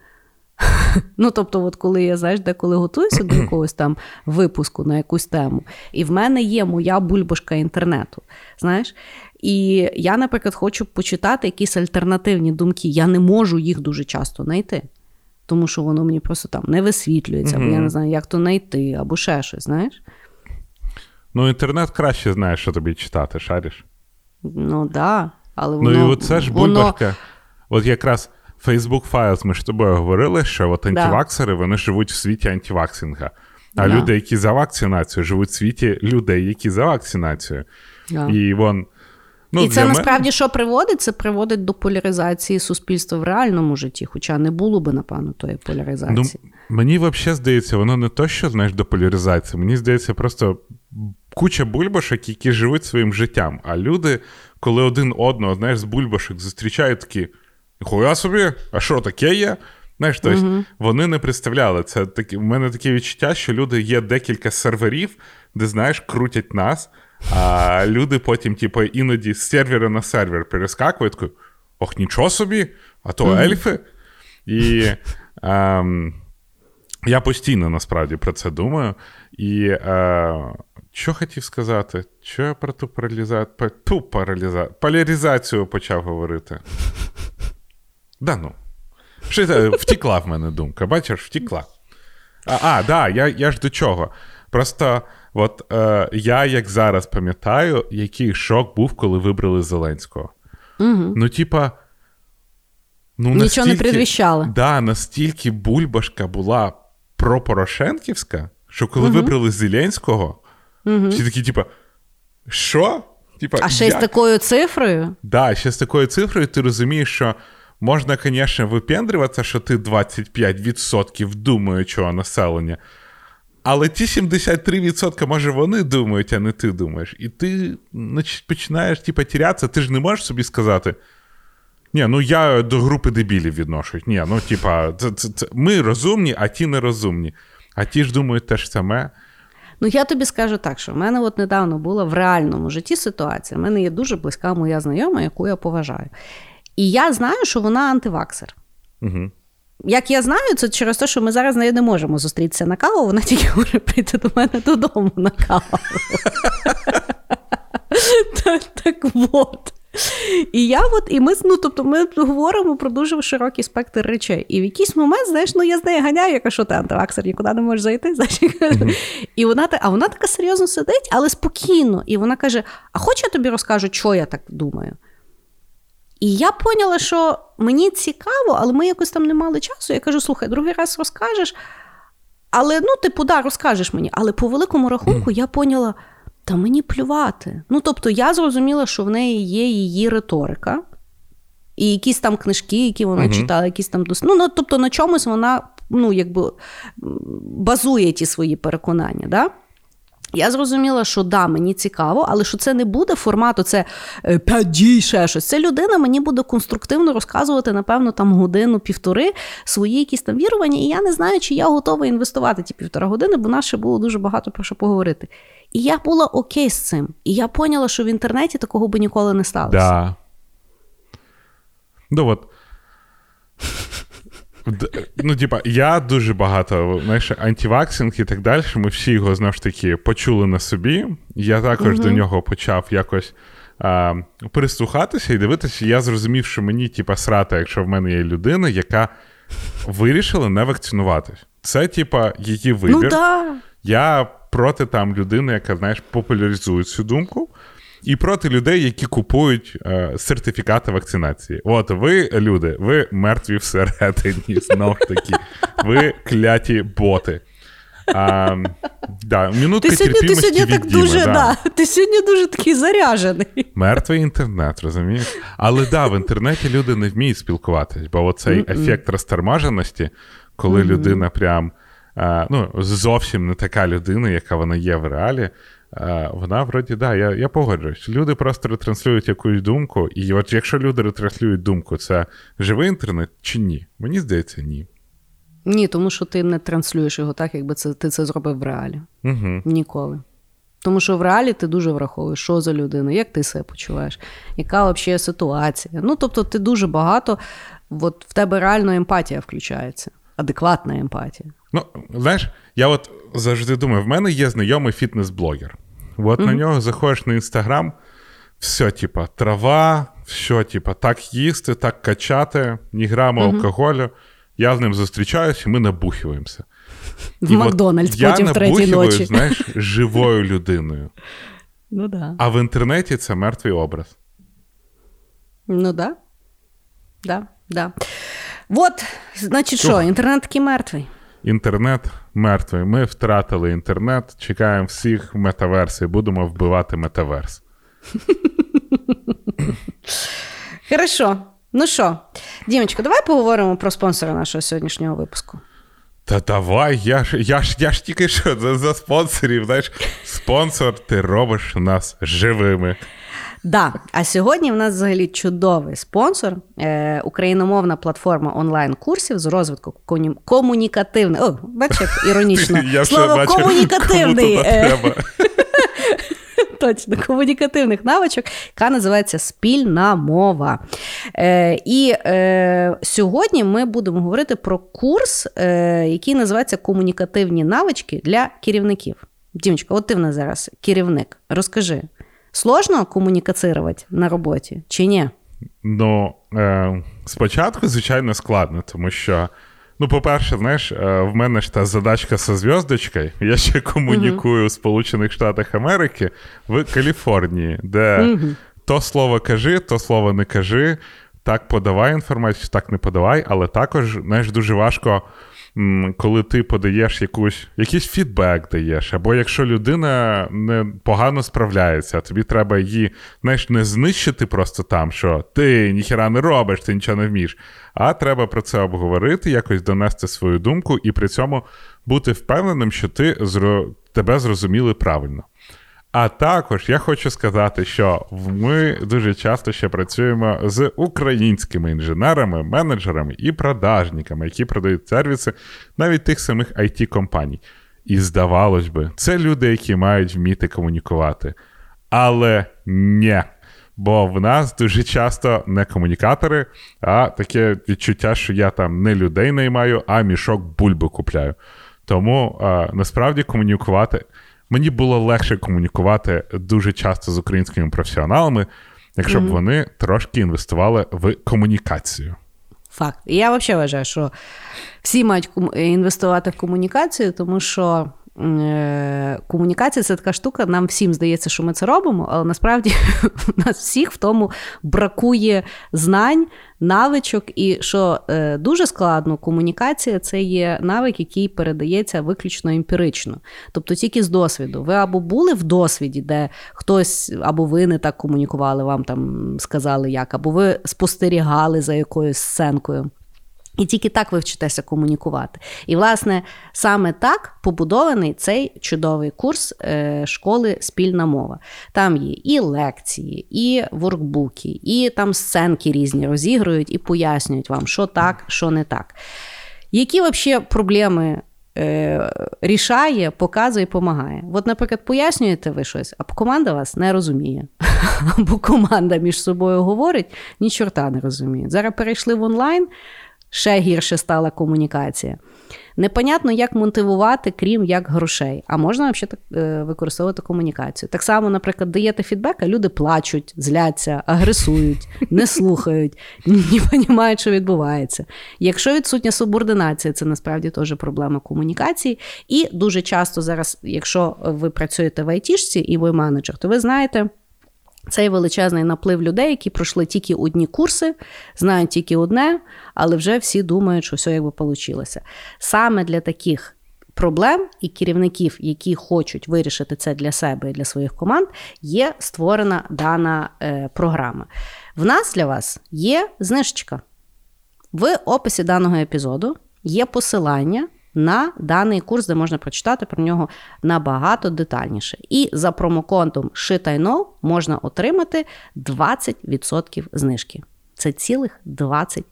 Ну, тобто, от коли я знаєш, деколи готуюся до якогось там випуску на якусь тему, і в мене є моя бульбашка інтернету. Знаєш, і я, наприклад, хочу почитати якісь альтернативні думки. Я не можу їх дуже часто знайти, тому що воно мені просто там не висвітлюється, або я не знаю, як то знайти, або ще щось, знаєш. Ну, інтернет краще знає, що тобі читати, шариш. Ну так. Да, але Ну і оце ж воно- бульбашка. От якраз Facebook Files, ми ж з тобою говорили, що от антиваксери вони живуть в світі антиваксинга. А Да. люди, які за вакцинацію, живуть в світі людей, які за вакцинацію. Да. І вон. Ну, і це насправді що приводить? Це приводить до поляризації суспільства в реальному житті, хоча не було би, напевно, тої Ну, поляризації. мені взагалі здається, воно не то, що знаєш, до поляризації. Мені здається, просто куча бульбашок, які живуть своїм життям. А люди, коли один одного, знаєш, з бульбашок зустрічають такі. Хуя собі, а що таке є? Знаєш, тобто вони не представляли. Це такі, у мене таке відчуття, що люди є декілька серверів, де, знаєш, крутять нас, а люди потім, типу, іноді з сервера на сервер перескакують, такі, ох, нічого собі, а то ельфи. І ем, я постійно насправді про це думаю. І е, що хотів сказати? Що я про ту паралізацію, ту параліза... поляризацію почав говорити? Да ну. Що це? Втікла в мене думка, бачиш, втікла. А, а да, я, я ж до чого. Просто от е, я, як зараз пам'ятаю, який шок був, коли вибрали Зеленського. Угу. Ну, типа. Ну, Нічого не настільки- предвіщало. Да, настільки бульбашка була пропорошенківська, що коли вибрали Зеленського, всі такі, типа, що? Типа, А ще й з такою цифрою. Да, ще з такою цифрою ти розумієш, що можна, звісно, випендрюватися, що ти 25% думаючого населення. Але ті 73%, може, вони думають, а не ти думаєш. І ти нач- починаєш типу, тірятися, ти ж не можеш собі сказати. Ні, ну я до групи дебілів відношусь. Ні, ну типа, це, це, це, ми розумні, а ті нерозумні. А ті ж думають те ж саме. Ну, я тобі скажу так, що в мене от недавно була в реальному житті ситуація. В мене є дуже близька моя знайома, яку я поважаю. І я знаю, що вона антиваксер. Угу. Як я знаю, це через те, що ми зараз нею не можемо зустрітися на каву, вона тільки може прийти до мене додому на каву. так, так от. І я от, і ми, ну, тобто ми говоримо про дуже широкий спектр речей. І в якийсь момент, знаєш, ну я з нею ганяю, я кажу, що ти антиваксер, нікуди не можеш зайти. Знаєш, і вона а вона така серйозно сидить, але спокійно. І вона каже: А хоч я тобі розкажу, що я так думаю? І я поняла, що мені цікаво, але ми якось там не мали часу. Я кажу: слухай, другий раз розкажеш. Але ну, типу, да, розкажеш мені. Але по великому рахунку я поняла, та мені плювати. Ну, тобто, я зрозуміла, що в неї є її риторика, і якісь там книжки, які вона Мгм. читала, якісь там дос... ну, ну, тобто на чомусь вона ну, якби, базує ті свої переконання. Да? Я зрозуміла, що да, мені цікаво, але що це не буде формату, це 5 дій, ще щось. Це людина мені буде конструктивно розказувати, напевно, там годину-півтори свої якісь там вірування. І я не знаю, чи я готова інвестувати ті півтора години, бо нас ще було дуже багато про що поговорити. І я була окей з цим. І я поняла, що в інтернеті такого би ніколи не сталося. Да. Ну от. Ну, типа, я дуже багато, знаєш, антиваксинг і так далі. Ми всі його знову ж таки почули на собі. Я також Мгм. до нього почав якось а, прислухатися і дивитися, я зрозумів, що мені, типа, срата, якщо в мене є людина, яка вирішила не вакцинуватись. Це, типа, її вибір. Ну да. Я проти там людини, яка, знаєш, популяризує цю думку. І проти людей, які купують е, сертифікати вакцинації. От ви, люди, ви мертві всередині, знов таки. Ви кляті боти. А, да, Минутка Ти сьогодні, ти сьогодні від так Діми, дуже, да. да. ти сьогодні дуже такий заряжений. Мертвий інтернет, розумієш? Але да, в інтернеті люди не вміють спілкуватись, бо оцей ефект розторможеності, коли людина прям а, ну, зовсім не така людина, яка вона є в реалі. А, Вона вроді, да, я, я погоджуюсь. Люди просто ретранслюють якусь думку, і от якщо люди ретранслюють думку, це живий інтернет чи ні? Мені здається, ні. Ні, тому що ти не транслюєш його так, якби це, ти це зробив в реалі. Угу. Ніколи. Тому що в реалі ти дуже враховуєш, що за людина, як ти себе почуваєш, яка взагалі ситуація. Ну, тобто, ти дуже багато, от в тебе реально емпатія включається, адекватна емпатія. Ну, знаєш, я от завжди думаю, в мене є знайомий фітнес-блогер. От на нього заходиш на інстаграм, все, типа, трава, все, типа, так їсти, так качати, ні грама алкоголю. Я з ним зустрічаюся, і ми набухуємося. В І от Макдональдс я потім в третій ночі. знаєш, живою людиною. Ну да. А в інтернеті це мертвий образ. Ну да. Да, да. От, значить, що, інтернет такий мертвий. Інтернет мертвий. Ми втратили інтернет, чекаємо всіх в метаверсі, будемо вбивати метаверс. Хорошо. Ну що, Дімочка, давай поговоримо про спонсора нашого сьогоднішнього випуску. Та давай, я ж я ж я ж тільки що за, за спонсорів. Знаєш, спонсор, ти робиш нас живими. Да, а сьогодні в нас взагалі чудовий спонсор, е, україномовна платформа онлайн-курсів з розвитку комунікативних. О, бачиш, як іронічно. Я Слово бачу, комунікативний. е. Точно, комунікативних навичок, яка називається спільна мова. Е, і е, сьогодні ми будемо говорити про курс, е, який називається Комунікативні навички для керівників. Дімочка, от ти в нас зараз керівник. Розкажи, сложно комунікацирувати на роботі чи ні? Ну, е, спочатку, звичайно, складно, тому що, ну, по-перше, знаєш, е, в мене ж та задачка зі зв'язочкою. Я ще комунікую в Сполучених Штатах Америки в Каліфорнії, де то слово кажи, то слово не кажи, так подавай інформацію, так не подавай, але також, знаєш, дуже важко. Коли ти подаєш якусь, якийсь фідбек даєш, або якщо людина не погано справляється, тобі треба її знаєш, не знищити просто там, що ти ніхіра не робиш, ти нічого не вмієш. А треба про це обговорити, якось донести свою думку і при цьому бути впевненим, що ти зро... тебе зрозуміли правильно. А також я хочу сказати, що ми дуже часто ще працюємо з українськими інженерами, менеджерами і продажниками, які продають сервіси навіть тих самих it компаній І здавалось би, це люди, які мають вміти комунікувати. Але ні. Бо в нас дуже часто не комунікатори, а таке відчуття, що я там не людей наймаю, а мішок бульби купляю. Тому а, насправді комунікувати. Мені було легше комунікувати дуже часто з українськими професіоналами, якщо б вони трошки інвестували в комунікацію. Факт. Я взагалі вважаю, що всі мають інвестувати в комунікацію, тому що комунікація це така штука. Нам всім здається, що ми це робимо, але насправді у нас всіх в тому бракує знань, навичок, і що е, дуже складно, комунікація це є навик, який передається виключно емпірично. Тобто тільки з досвіду. Ви або були в досвіді, де хтось або ви не так комунікували, вам там сказали як, або ви спостерігали за якоюсь сценкою. І тільки так ви вчитеся комунікувати. І, власне, саме так побудований цей чудовий курс е, школи спільна мова. Там є і лекції, і воркбуки, і там сценки різні розігрують і пояснюють вам, що так, що не так. Які взагалі проблеми е, рішає, показує, допомагає? От, наприклад, пояснюєте ви щось, а команда вас не розуміє. Або команда між собою говорить, ні чорта не розуміє. Зараз перейшли в онлайн. Ще гірше стала комунікація. Непонятно, як мотивувати, крім як грошей. А можна взагалі так е, використовувати комунікацію. Так само, наприклад, даєте фідбек, а люди плачуть, зляться, агресують, не слухають, не розуміють, що відбувається. Якщо відсутня субординація, це насправді теж проблема комунікації. І дуже часто зараз, якщо ви працюєте в айтішці і ви менеджер, то ви знаєте. Цей величезний наплив людей, які пройшли тільки одні курси, знають тільки одне, але вже всі думають, що все якби вийшло. Саме для таких проблем і керівників, які хочуть вирішити це для себе і для своїх команд, є створена дана е, програма. В нас для вас є знижечка. В описі даного епізоду є посилання на даний курс, де можна прочитати про нього набагато детальніше. І за промоконтом ShitIKnow можна отримати 20% знижки. Це цілих 20%.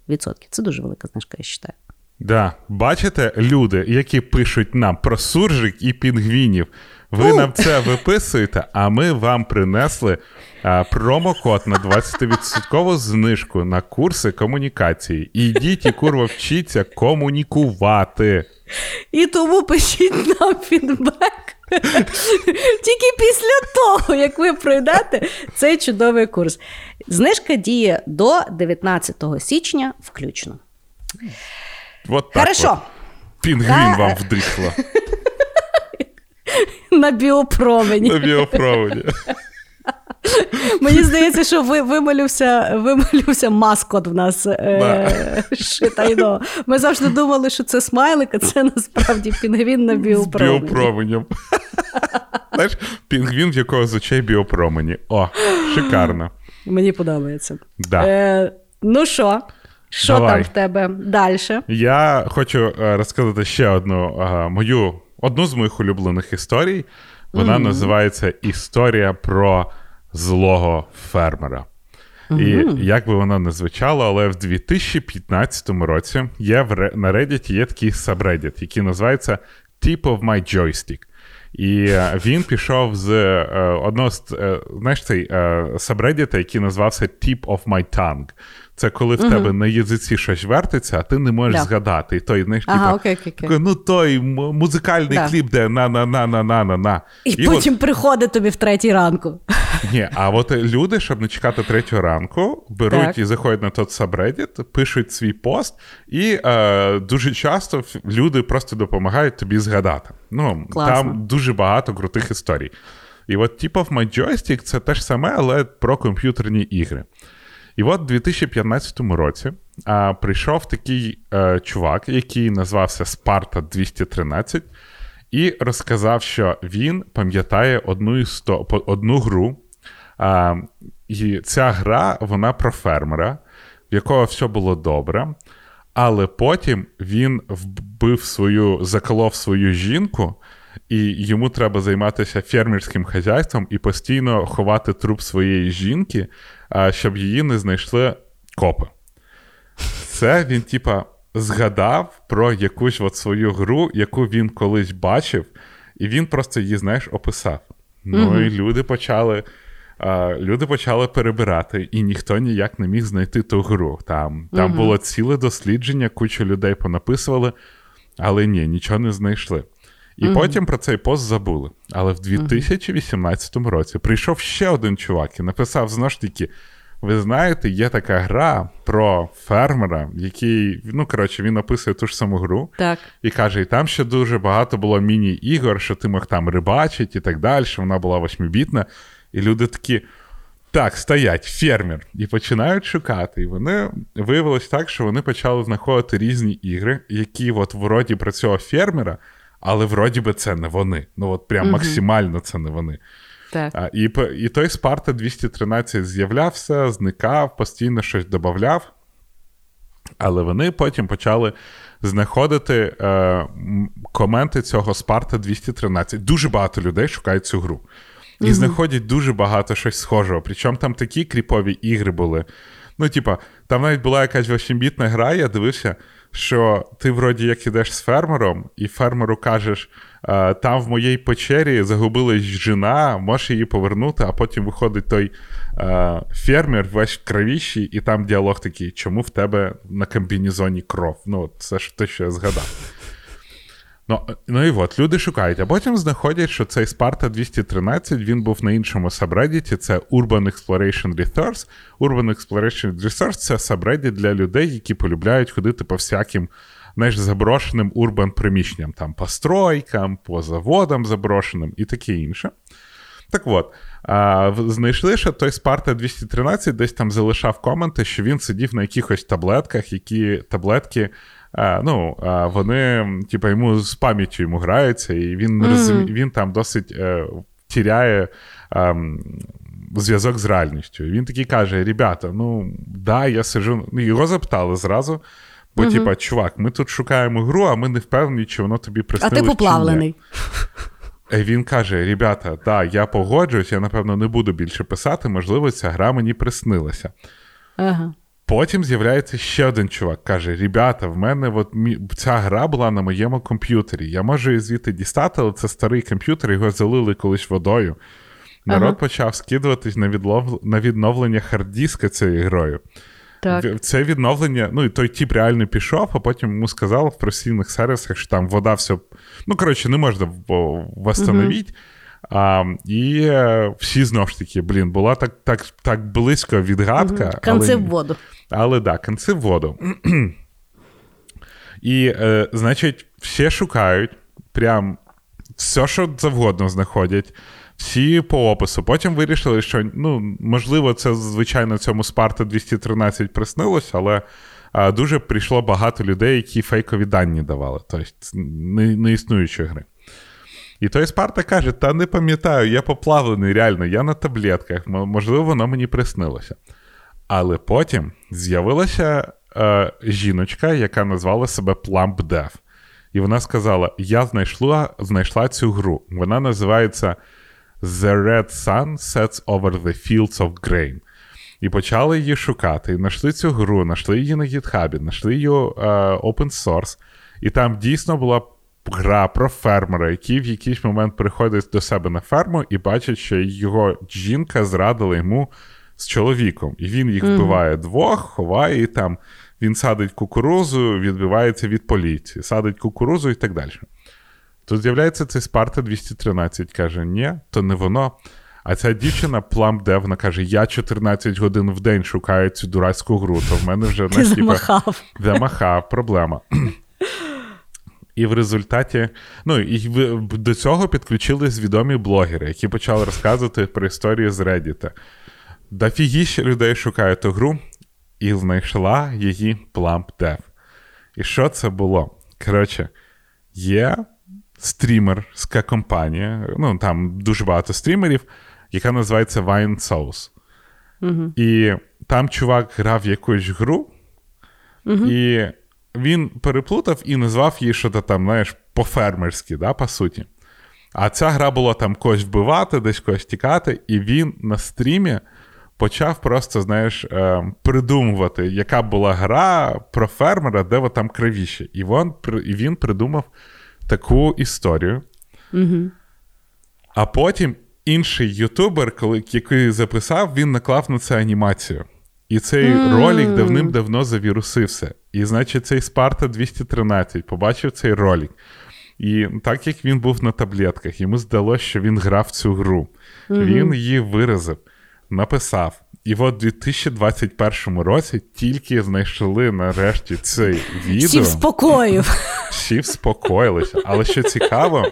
Це дуже велика знижка, я вважаю. Да. Бачите, люди, які пишуть нам про суржик і пінгвінів, ви нам це виписуєте, а ми вам принесли промокод на 20% знижку на курси комунікації. Ідіть і курва вчіться комунікувати. І тому пишіть нам фідбек. Тільки після того, як ви пройдете цей чудовий курс. Знижка діє до 19 січня включно. Вот так Хорошо. От. Пінгвін вам вдихло На біопромені. на біопроводі. Мені здається, що ви вималювся, вималювся маскот в нас е, шитайно. Ми завжди думали, що це смайлик, а це насправді пінгвін на З біопромені. біопроменем. Знаєш, пінгвін, в якого з очей біопромені. О, шикарно. Мені подобається. Да. Е, ну що? Що Давай. там в тебе далі? Я хочу е, розказати ще одну е, мою одну з моїх улюблених історій. Вона називається Історія про злого фермера. І як би воно не звучало, але в 2015 році є в на Reddit є такий сабреддіт, який називається Tip of my joystick. І е, він пішов з е, одного з е, знаєш цей е, сабреддіта, який називався Tip of my tongue. Це коли в тебе на язиці щось вертиться, а ти не можеш Да. згадати. І той, знаєш, Ага, типа, окей, окей, окей. ну той музикальний Да. кліп, де на на на на на на на І, от- потім приходить тобі в третій ранку. ні, а от люди, щоб не чекати третього ранку, беруть Так. і заходять на тот subreddit, пишуть свій пост, і е, дуже часто люди просто допомагають тобі згадати. Ну, Класно. там дуже багато крутих історій. І от Tip of My Joystick це те ж саме, але про комп'ютерні ігри. І от у 2015 році а, прийшов такий е, чувак, який назвався Sparta 213, і розказав, що він пам'ятає одну, істо... одну гру. А, і ця гра вона про фермера, в якого все було добре. Але потім він вбив свою, заколов свою жінку, і йому треба займатися фермерським хазяйством і постійно ховати труп своєї жінки, а, щоб її не знайшли копи. Це він, типа, згадав про якусь от свою гру, яку він колись бачив, і він просто її, знаєш, описав. Ну і люди почали. Люди почали перебирати, і ніхто ніяк не міг знайти ту гру. Там, там було ціле дослідження, кучу людей понаписували, але ні, нічого не знайшли. І потім про цей пост забули. Але в 2018 році прийшов ще один чувак і написав знову ж таки: ви знаєте, є така гра про фермера, який, ну коротше, він описує ту ж саму гру. Так. І каже, і там ще дуже багато було міні-ігор, що ти мог там рибачити і так далі, що вона була восьмібітна. І люди такі. Так, стоять, фермер, і починають шукати. І вони виявилось так, що вони почали знаходити різні ігри, які от вроді про цього фермера, але вроді би це не вони. Ну от прям максимально це не вони. Так. А, і, і той Спарта 213 з'являвся, зникав, постійно щось додавав. Але вони потім почали знаходити е, коменти цього Спарта 213. Дуже багато людей шукають цю гру. І знаходять дуже багато щось схожого. Причому там такі кріпові ігри були. Ну, типа, там навіть була якась 8-бітна гра, я дивився, що ти вроді як ідеш з фермером, і фермеру кажеш: «Е, там в моїй печері загубилась жена, можеш її повернути, а потім виходить той е, фермер, весь в кровіщі, і там діалог такий, чому в тебе на комбінезоні кров? Ну, це ж те, що я згадав. Ну ну і от, люди шукають, а потім знаходять, що цей Sparta 213 він був на іншому сабреддіті, це Urban Exploration Resource. Urban Exploration Resource це сабреддіт для людей, які полюбляють ходити по всяким знаєш, заброшеним урбан приміщенням, там по стройкам, по заводам заброшеним і таке інше. Так от, а, знайшли, що той Sparta 213 десь там залишав коменти, що він сидів на якихось таблетках, які таблетки а, ну, а, вони, типу, йому з пам'яттю йому граються, і він mm-hmm. розумі, він там досить е, тіряє е, зв'язок з реальністю. Він такий каже: Ребята, ну да, я сижу. Ну, Його запитали зразу. Бо, mm-hmm. типа, чувак, ми тут шукаємо гру, а ми не впевнені, чи воно тобі приснилось. А ти поплавлений. Він каже: Ребята, да, я погоджуюсь, я, напевно, не буду більше писати, можливо, ця гра мені приснилася. Ага. Потім з'являється ще один чувак, каже: Ребята, в мене от ця гра була на моєму комп'ютері. Я можу її звідти дістати, але це старий комп'ютер, його залили колись водою. Народ ага. почав скидуватись на відлов... на відновлення харддіска цією грою. Так. Це відновлення, ну і той тіп реально пішов, а потім йому сказали в професійних сервісах, що там вода все. Ну, коротше, не можна восстановити. Угу. А, І е, всі знову ж таки, блін, була так так, так близько відгадка. Угу. Конці в воду. Але так, конці в воду. І, е, значить, всі шукають прям все, що завгодно знаходять, всі по опису. Потім вирішили, що ну, можливо, це, звичайно, цьому Спарта 213 приснилось, але а, дуже прийшло багато людей, які фейкові дані давали, тобто не, існуючі гри. І той Спарта каже: Та не пам'ятаю, я поплавлений, реально, я на таблетках, можливо, воно мені приснилося. Але потім з'явилася е, жіночка, яка назвала себе Plump Dev. І вона сказала: Я знайшла знайшла цю гру. Вона називається The Red Sun Sets Over the Fields of Grain. І почали її шукати. І знайшли цю гру, знайшли її на гітхабі, знайшли її е, open source. І там дійсно була гра про фермера, який в якийсь момент приходить до себе на ферму і бачить, що його жінка зрадила йому з чоловіком. І він їх вбиває mm-hmm. двох, ховає і там. Він садить кукурузу, відбивається від поліції, садить кукурузу і так далі. Тут з'являється цей Спарта 213, каже: ні, то не воно. А ця дівчина Плам Девна каже: Я 14 годин в день шукаю цю дурацьку гру, то в мене вже Ти замахав. замахав, проблема. І в результаті, ну і до цього підключились відомі блогери, які почали розказувати про історії з Reddit. Дофігіще людей шукає ту гру, і знайшла її Plump Dev. І що це було? Коротше, є стрімерська компанія, ну там дуже багато стрімерів, яка називається Wine Sauce. Угу. І там чувак грав якусь гру, угу. і він переплутав і назвав її що то там, знаєш, по-фермерськи, да, по суті. А ця гра була там когось вбивати, десь когось тікати, і він на стрімі почав просто, знаєш, е, придумувати, яка була гра про фермера, де там кривіше. І він, і він придумав таку історію. Угу. А потім інший ютубер, коли, який записав, він наклав на це анімацію. І цей mm. ролик давним-давно завірусився. І, значить, цей Спарта 213 побачив цей ролик. І так як він був на таблетках, йому здалося, що він грав цю гру. Mm-hmm. Він її виразив, написав. І от у 2021 році тільки знайшли нарешті цей відео. Всі вспокоїв. Всі вспокоїлися. Але що цікаво,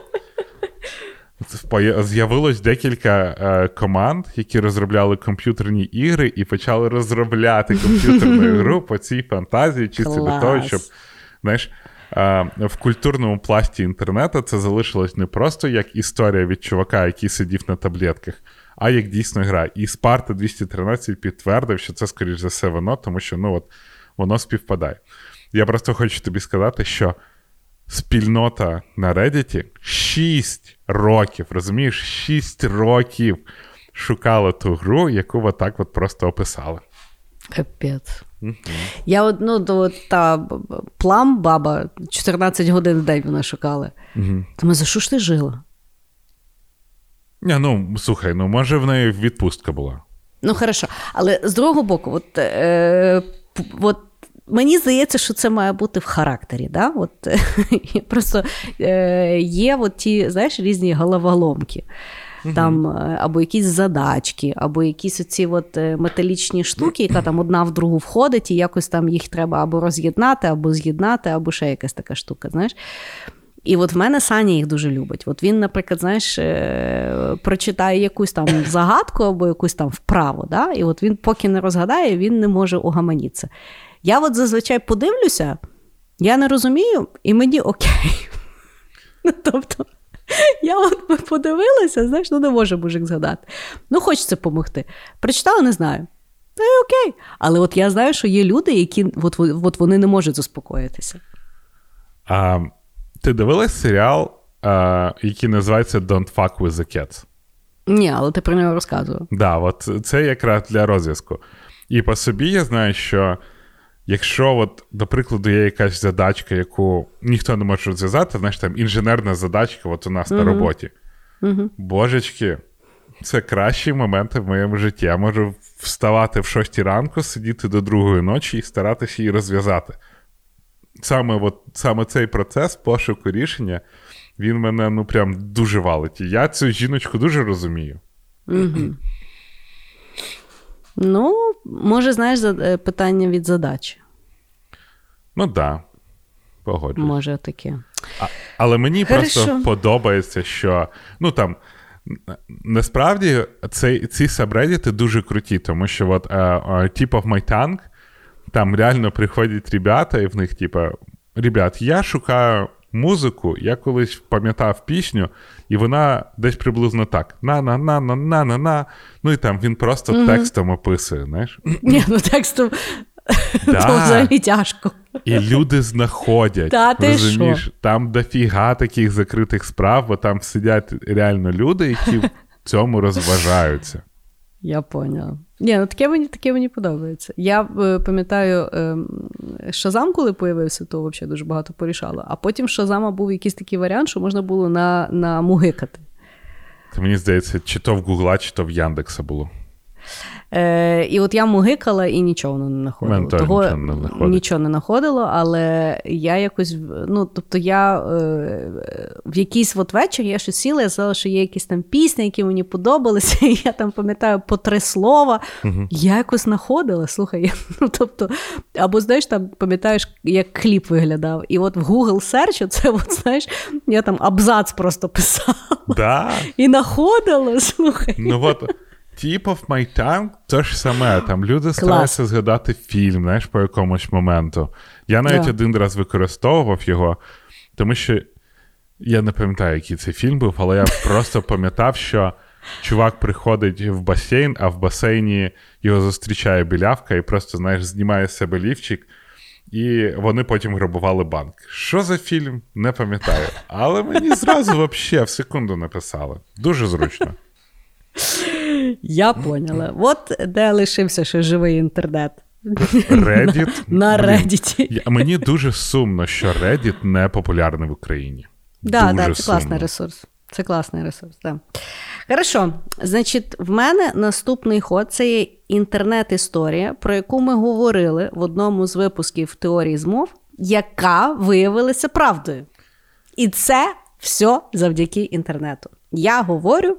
з'явилось декілька е, команд, які розробляли комп'ютерні ігри, і почали розробляти комп'ютерну гру по цій фантазії, чисто для того, щоб знаєш, е, в культурному пласті інтернету це залишилось не просто як історія від чувака, який сидів на таблетках а як дійсно гра. І Спарта 213 підтвердив, що це, скоріш за все, воно, тому що ну, от, воно співпадає. Я просто хочу тобі сказати, що спільнота на Reddit 6 років, розумієш, 6 років шукала ту гру, яку отак от просто описали. Капець. Я от, ну, то, та плам баба 14 годин в день вона шукала. Думаю, за що ж ти жила? Ні, ну слухай, ну може в неї відпустка була. Ну, хорошо. Але з другого боку, от, е, от мені здається, що це має бути в характері. Да? От, е, просто е, є от ті, знаєш, різні головоломки. Там е, або якісь задачки, або якісь оці от е, металічні штуки, яка там одна в другу входить, і якось там їх треба або роз'єднати, або з'єднати, або ще якась така штука. знаєш. І от в мене Саня їх дуже любить. От він, наприклад, знаєш, е, прочитає якусь там загадку або якусь там вправу, да? і от він поки не розгадає, він не може угаманітися. Я от зазвичай подивлюся, я не розумію, і мені окей. Ну, тобто, я от подивилася, знаєш, ну не може мужик згадати. Ну, хочеться допомогти. Прочитала, не знаю. Та й окей. Але от я знаю, що є люди, які от, от вони не можуть заспокоїтися. А, ти дивилась серіал, а, який називається Don't Fuck with the Cats? Ні, але ти про нього розказував. Да, от це якраз для розв'язку. І по собі я знаю, що якщо, от, до прикладу, є якась задачка, яку ніхто не може розв'язати, знаєш, там інженерна задачка от у нас на роботі. Божечки, це кращі моменти в моєму житті. Я можу вставати в 6 ранку, сидіти до другої ночі і старатися її розв'язати. Саме, от, саме цей процес пошуку рішення, він мене ну прям дуже валить. І я цю жіночку дуже розумію. Ну, може, знаєш, е, питання від задачі. Ну так, да, погоджуюсь. Може, таке. А, але мені просто подобається, що ну там. Насправді цей, ці сабредіти дуже круті, тому що от е, е, Tip of My Tongue, там реально приходять ребята, і в них, типа, ребят, я шукаю музику, я колись пам'ятав пісню, і вона десь приблизно так: на-на-на-на-на-на-на. Ну і там він просто текстом описує, знаєш. Ні, ну текстом Да. взагалі тяжко. І люди знаходять. Та ти розумієш? що? Там дофіга таких закритих справ, бо там сидять реально люди, які в цьому розважаються. Я поняла. Ні, ну таке мені, таке мені подобається. Я е, пам'ятаю, е, Шазам, коли появився, то взагалі дуже багато порішало. А потім Шазама був якийсь такий варіант, що можна було на, на мугикати. Це мені здається, чи то в Гугла, чи то в Яндекса було. Е, і от я мугикала і нічого не знаходила. Мене Того, нічого не знаходить. нічого не знаходило, але я якось, ну, тобто я е, в якийсь от вечір я щось сіла, я сказала, що є якісь там пісні, які мені подобалися, і я там пам'ятаю по три слова. Я якось знаходила, слухай, я, ну, тобто, або знаєш, там пам'ятаєш, як кліп виглядав. І от в Google Search, це от, знаєш, я там абзац просто писала Да. і знаходила, слухай. Ну от Tip of My Tongue то ж саме. Там люди стараються згадати фільм, знаєш, по якомусь моменту. Я навіть Да. один раз використовував його, тому що я не пам'ятаю, який це фільм був, але я просто пам'ятав, що чувак приходить в басейн, а в басейні його зустрічає білявка і просто, знаєш, знімає з себе лівчик. І вони потім грабували банк. Що за фільм? Не пам'ятаю. Але мені зразу вообще в секунду написали. Дуже зручно. Я поняла. От де лишився ще живий інтернет. Reddit. На Блін, Reddit. Мені дуже сумно, що Reddit не популярний в Україні. Да, дуже да, це класний ресурс. Це класний ресурс, так. Хорошо. Значить, в мене наступний ход це є інтернет-історія, про яку ми говорили в одному з випусків теорії змов, яка виявилася правдою. І це все завдяки інтернету. Я говорю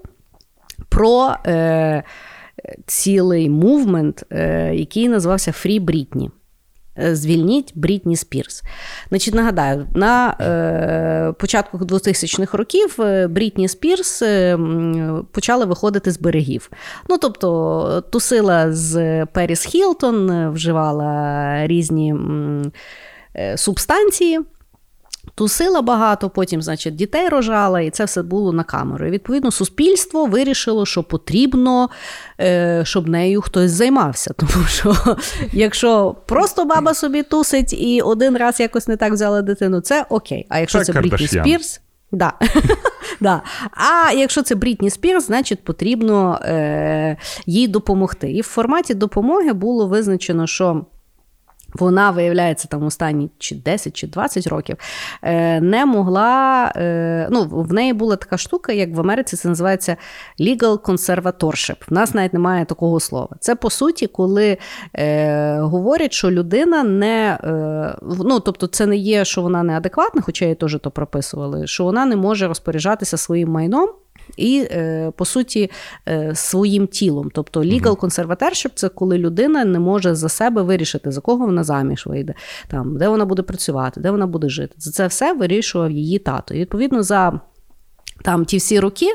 про е, цілий мувмент, е, який називався Free Britney. Е, Звільніть Брітні Спірс. Значить, нагадаю, на е, початку 2000-х років е, Брітні Спірс е, почали виходити з берегів. Ну, тобто, тусила з Періс Хілтон, вживала різні е, субстанції. Тусила багато, потім, значить, дітей рожала, і це все було на камеру. І відповідно суспільство вирішило, що потрібно, е, щоб нею хтось займався. Тому що якщо просто баба собі тусить і один раз якось не так взяла дитину, це окей. А якщо Це це, Брітні Спірс. Да. да. А якщо це Брітні Спірс, значить потрібно е, їй допомогти. І в форматі допомоги було визначено, що Вона, виявляється, там останні чи 10 чи 20 років е, не могла. Е, ну, В неї була така штука, як в Америці це називається legal conservatorship. В нас навіть немає такого слова. Це по суті, коли е, говорять, що людина не е, ну, тобто, це не є, що вона неадекватна, хоча її теж то прописували, що вона не може розпоряджатися своїм майном і, е, по суті, е, своїм тілом. Тобто legal conservatorship – це коли людина не може за себе вирішити, за кого вона заміж вийде, там, де вона буде працювати, де вона буде жити. За це все вирішував її тато. І відповідно за. Там ті всі роки,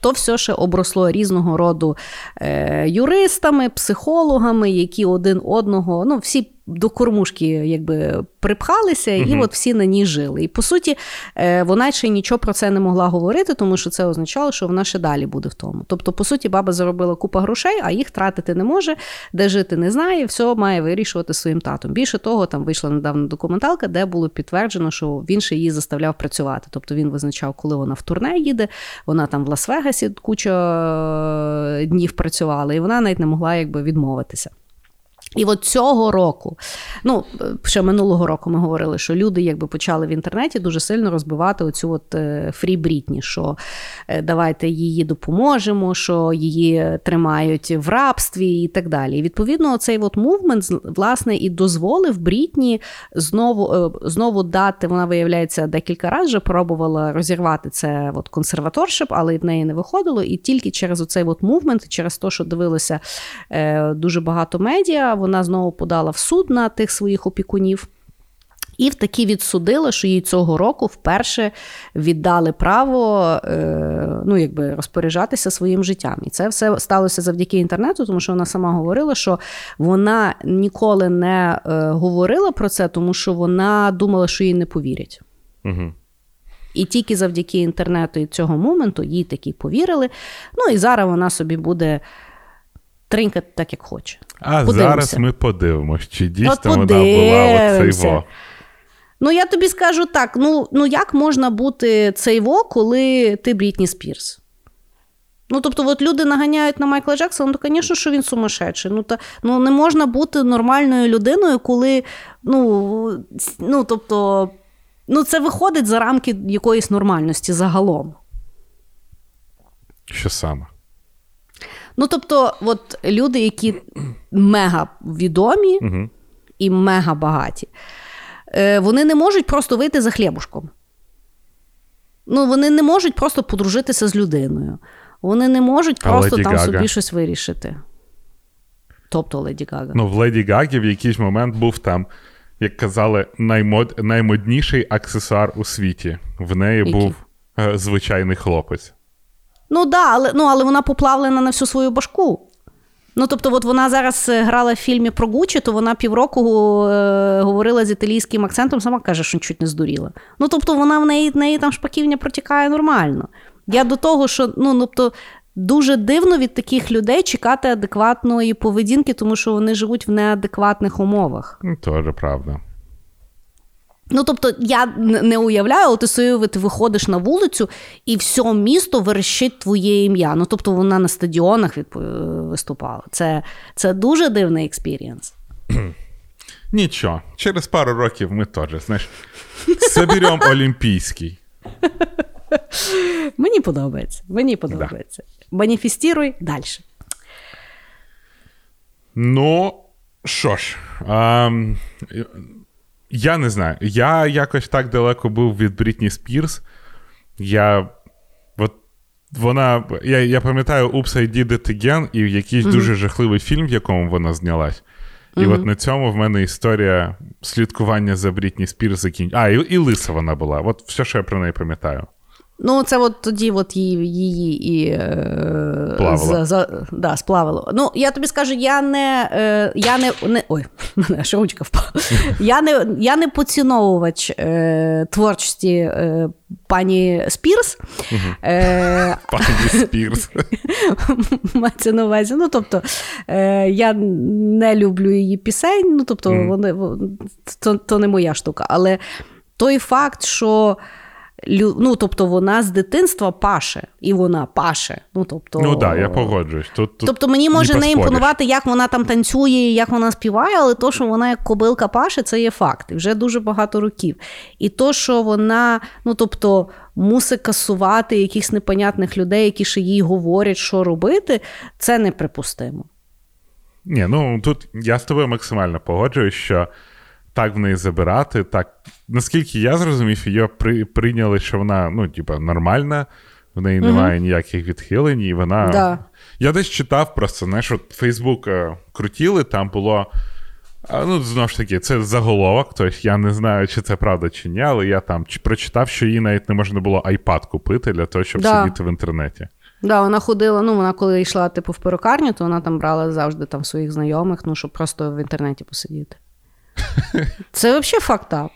то все ще обросло різного роду е, юристами, психологами, які один одного, ну всі до кормушки якби припхалися, і от всі на ній жили. І по суті, е, вона ще нічого про це не могла говорити, тому що це означало, що вона ще далі буде в тому. Тобто, по суті, баба заробила купа грошей, а їх тратити не може, де жити не знає, все має вирішувати своїм татом. Більше того, там вийшла недавно документалка, де було підтверджено, що він ще її заставляв працювати. Тобто він визначав, коли вона в турне їде, вона там в Лас-Вегасі куча е, днів працювала, і вона навіть не могла якби відмовитися. І от цього року, ну ще минулого року ми говорили, що люди якби почали в інтернеті дуже сильно розбивати оцю от фрі Брітні, що е, давайте її допоможемо, що її тримають в рабстві і так далі. І відповідно, цей от мувмент власне і дозволив Брітні знову е, знову дати. Вона виявляється декілька разів вже пробувала розірвати це от консерваторшип, але в неї не виходило. І тільки через оцей от мувмент, через те, що дивилося е, дуже багато медіа вона знову подала в суд на тих своїх опікунів. І в таки відсудила, що їй цього року вперше віддали право е, ну, якби розпоряджатися своїм життям. І це все сталося завдяки інтернету, тому що вона сама говорила, що вона ніколи не е, говорила про це, тому що вона думала, що їй не повірять. Угу. І тільки завдяки інтернету і цього моменту їй таки повірили. Ну і зараз вона собі буде тринькати так, як хоче. А Подивимося. зараз ми подивимося, чи дійсно От вона була оцей во. Ну, я тобі скажу так: ну ну як можна бути цей во, коли ти Брітні Спірс? Ну, тобто, от люди наганяють на Майкла Джексона, ну, звісно, що він сумасшедший. Ну, та, ну, не можна бути нормальною людиною, коли, ну, ну, тобто, ну, це виходить за рамки якоїсь нормальності загалом. Що саме? Ну, тобто, от люди, які мега відомі угу. і мега багаті, е, вони не можуть просто вийти за хлібушком. Ну, Вони не можуть просто подружитися з людиною. Вони не можуть просто там Гага. собі щось вирішити. Тобто Леді Гага. Ну, в Леді Гагі в якийсь момент був там, як казали, наймод... наймодніший аксесуар у світі. В неї Який? був е, звичайний хлопець. Ну да, але ну, але вона поплавлена на всю свою башку. Ну, тобто, от вона зараз е, грала в фільмі про Гучі, то вона півроку е, говорила з італійським акцентом, сама каже, що чуть не здуріла. Ну, тобто, вона в неї в неї там шпаківня протікає нормально. Я до того, що ну, тобто, дуже дивно від таких людей чекати адекватної поведінки, тому що вони живуть в неадекватних умовах. Ну, Теж правда. Ну, тобто, я не уявляю, от ти собі ти виходиш на вулицю, і все місто верещить твоє ім'я. Ну, тобто, вона на стадіонах відп... виступала. Це це дуже дивний experience. Нічого, через пару років ми теж, знаєш, заберемо Олімпійський. Мені подобається. Мені подобається. Да. Маніфестіруй далі. Ну, що ж. А, я не знаю. Я якось так далеко був від Брітні Спірс. Я. От вона. Я я пам'ятаю I Did It Again і якийсь mm-hmm. дуже жахливий фільм, в якому вона знялась. І mm-hmm. от на цьому в мене історія слідкування за Брітні Спірс закінчила. А, і, і лиса вона була. От все, що я про неї пам'ятаю. Ну, це от тоді от її її і е, за, за, да, сплавило. Ну, я тобі скажу, я не е, я не, не ой, мене ручка впала. Я не я не поціновувач е, творчості е, пані Спірс. Е, Пані Спірс. Мається на увазі. Ну, тобто, е, я не люблю її пісень, ну, тобто, вони, то, то не моя штука. Але той факт, що ну, тобто вона з дитинства паше, і вона паше. Ну, тобто, ну да, я погоджуюсь. Тут, тут Тобто мені може не не імпонувати, як вона там танцює, як вона співає, але то, що вона як кобилка паше, це є факт. І вже дуже багато років. І то, що вона, ну тобто, мусить касувати якихось непонятних людей, які ще їй говорять, що робити, це неприпустимо. Ні, ну тут я з тобою максимально погоджуюсь, що так в неї забирати, так. Наскільки я зрозумів, її при, прийняли, що вона, ну, типа, нормальна, в неї немає ніяких відхилень, і вона. Да. Я десь читав просто, знаєш, от Фейсбук е, крутіли, там було. Ну, знову ж таки, це заголовок, тобто я не знаю, чи це правда чи ні, але я там прочитав, що їй навіть не можна було iPad купити для того, щоб Да. сидіти в інтернеті. Да, вона ходила, ну вона коли йшла типу в перукарню, то вона там брала завжди там своїх знайомих, ну, щоб просто в інтернеті посидіти. Це взагалі фактап.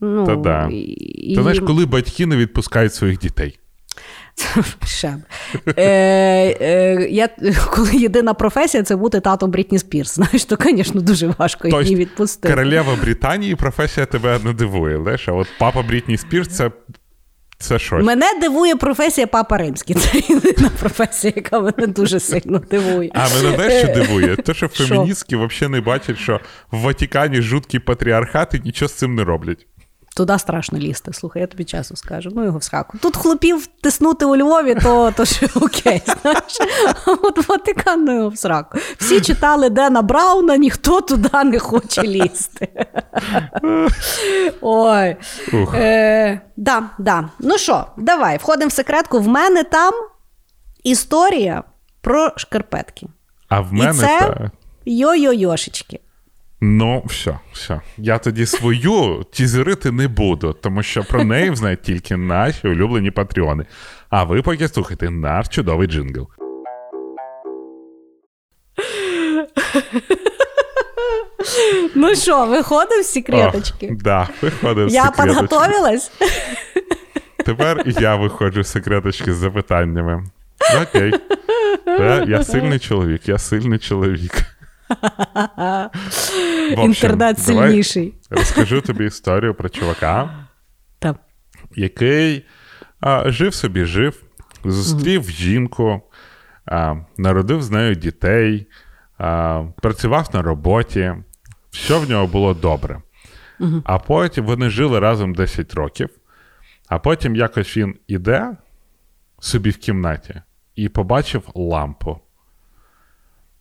Ну, Та да. і- Ти знаєш, коли батьки не відпускають своїх дітей. Ще. Е, е, я, коли єдина професія це бути татом Брітні Спірс. Знаєш, то, звісно, дуже важко Тобто її відпустити. Королева Британії професія тебе не дивує, знаєш, а от папа Брітні Спірс це, це щось. Мене дивує професія Папа Римський. Це єдина професія, яка мене дуже сильно дивує. А мене знаєш, що дивує? Те, що феміністки взагалі не бачать, що в Ватикані жуткий патріархат і нічого з цим не роблять. Туди страшно лізти. Слухай, я тобі часу скажу. Ну його в сраку. Тут хлопів тиснути у Львові, то, то ще окей. Знаєш? А от Ватикан ну його в сраку. Всі читали Дена Брауна, ніхто туди не хоче лізти. Ой. Е, да, да. Ну що, давай, входимо в секретку. В мене там історія про шкарпетки. А в мене І це та... йо-йо-йошечки. Ну, все, все. Я тоді свою тізерити не буду, тому що про неї знають тільки наші улюблені патреони. А ви поки слухайте наш чудовий джингл. Ну що, виходимо в секреточки? Ох, да, виходив Я секреточки. підготовилась. Тепер я виходжу з секреточки з запитаннями. Окей. Е, Я сильний чоловік, я сильний чоловік. Общем, Інтернет давай сильніший. Розкажу тобі історію про чувака, Та. який а, жив собі, жив, зустрів жінку, а, народив з нею дітей, а, працював на роботі, все в нього було добре. А потім вони жили разом 10 років, а потім якось він іде собі в кімнаті і побачив лампу.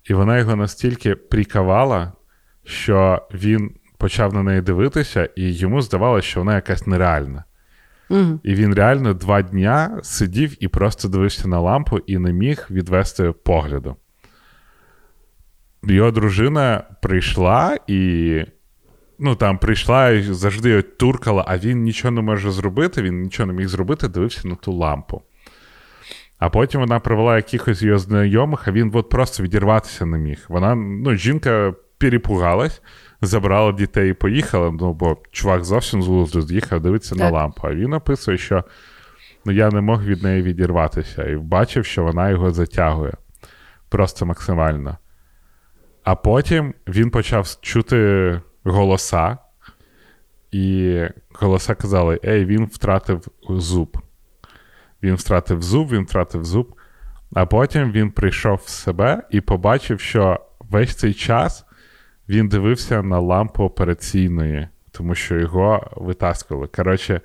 І вона його настільки прикавала, що він почав на неї дивитися, і йому здавалося, що вона якась нереальна. Угу. І він реально два дня сидів і просто дивився на лампу і не міг відвести погляду. Його дружина прийшла і. Ну, там прийшла і завжди туркала, а він нічого не може зробити, він нічого не міг зробити, дивився на ту лампу. А потім вона привела якихось його знайомих, а він от просто відірватися не міг. Вона, ну, жінка перепугалась, забрала дітей і поїхала, ну, бо чувак зовсім з глузду з'їхав, дивиться на лампу. А він описує, що ну, я не мог від неї відірватися, і бачив, що вона його затягує. Просто максимально. А потім він почав чути голоса, і голоса казали: Ей, він втратив зуб. Він втратив зуб, він втратив зуб. А потім він прийшов в себе і побачив, що весь цей час він дивився на лампу операційної, тому що його витаскували. Коротше,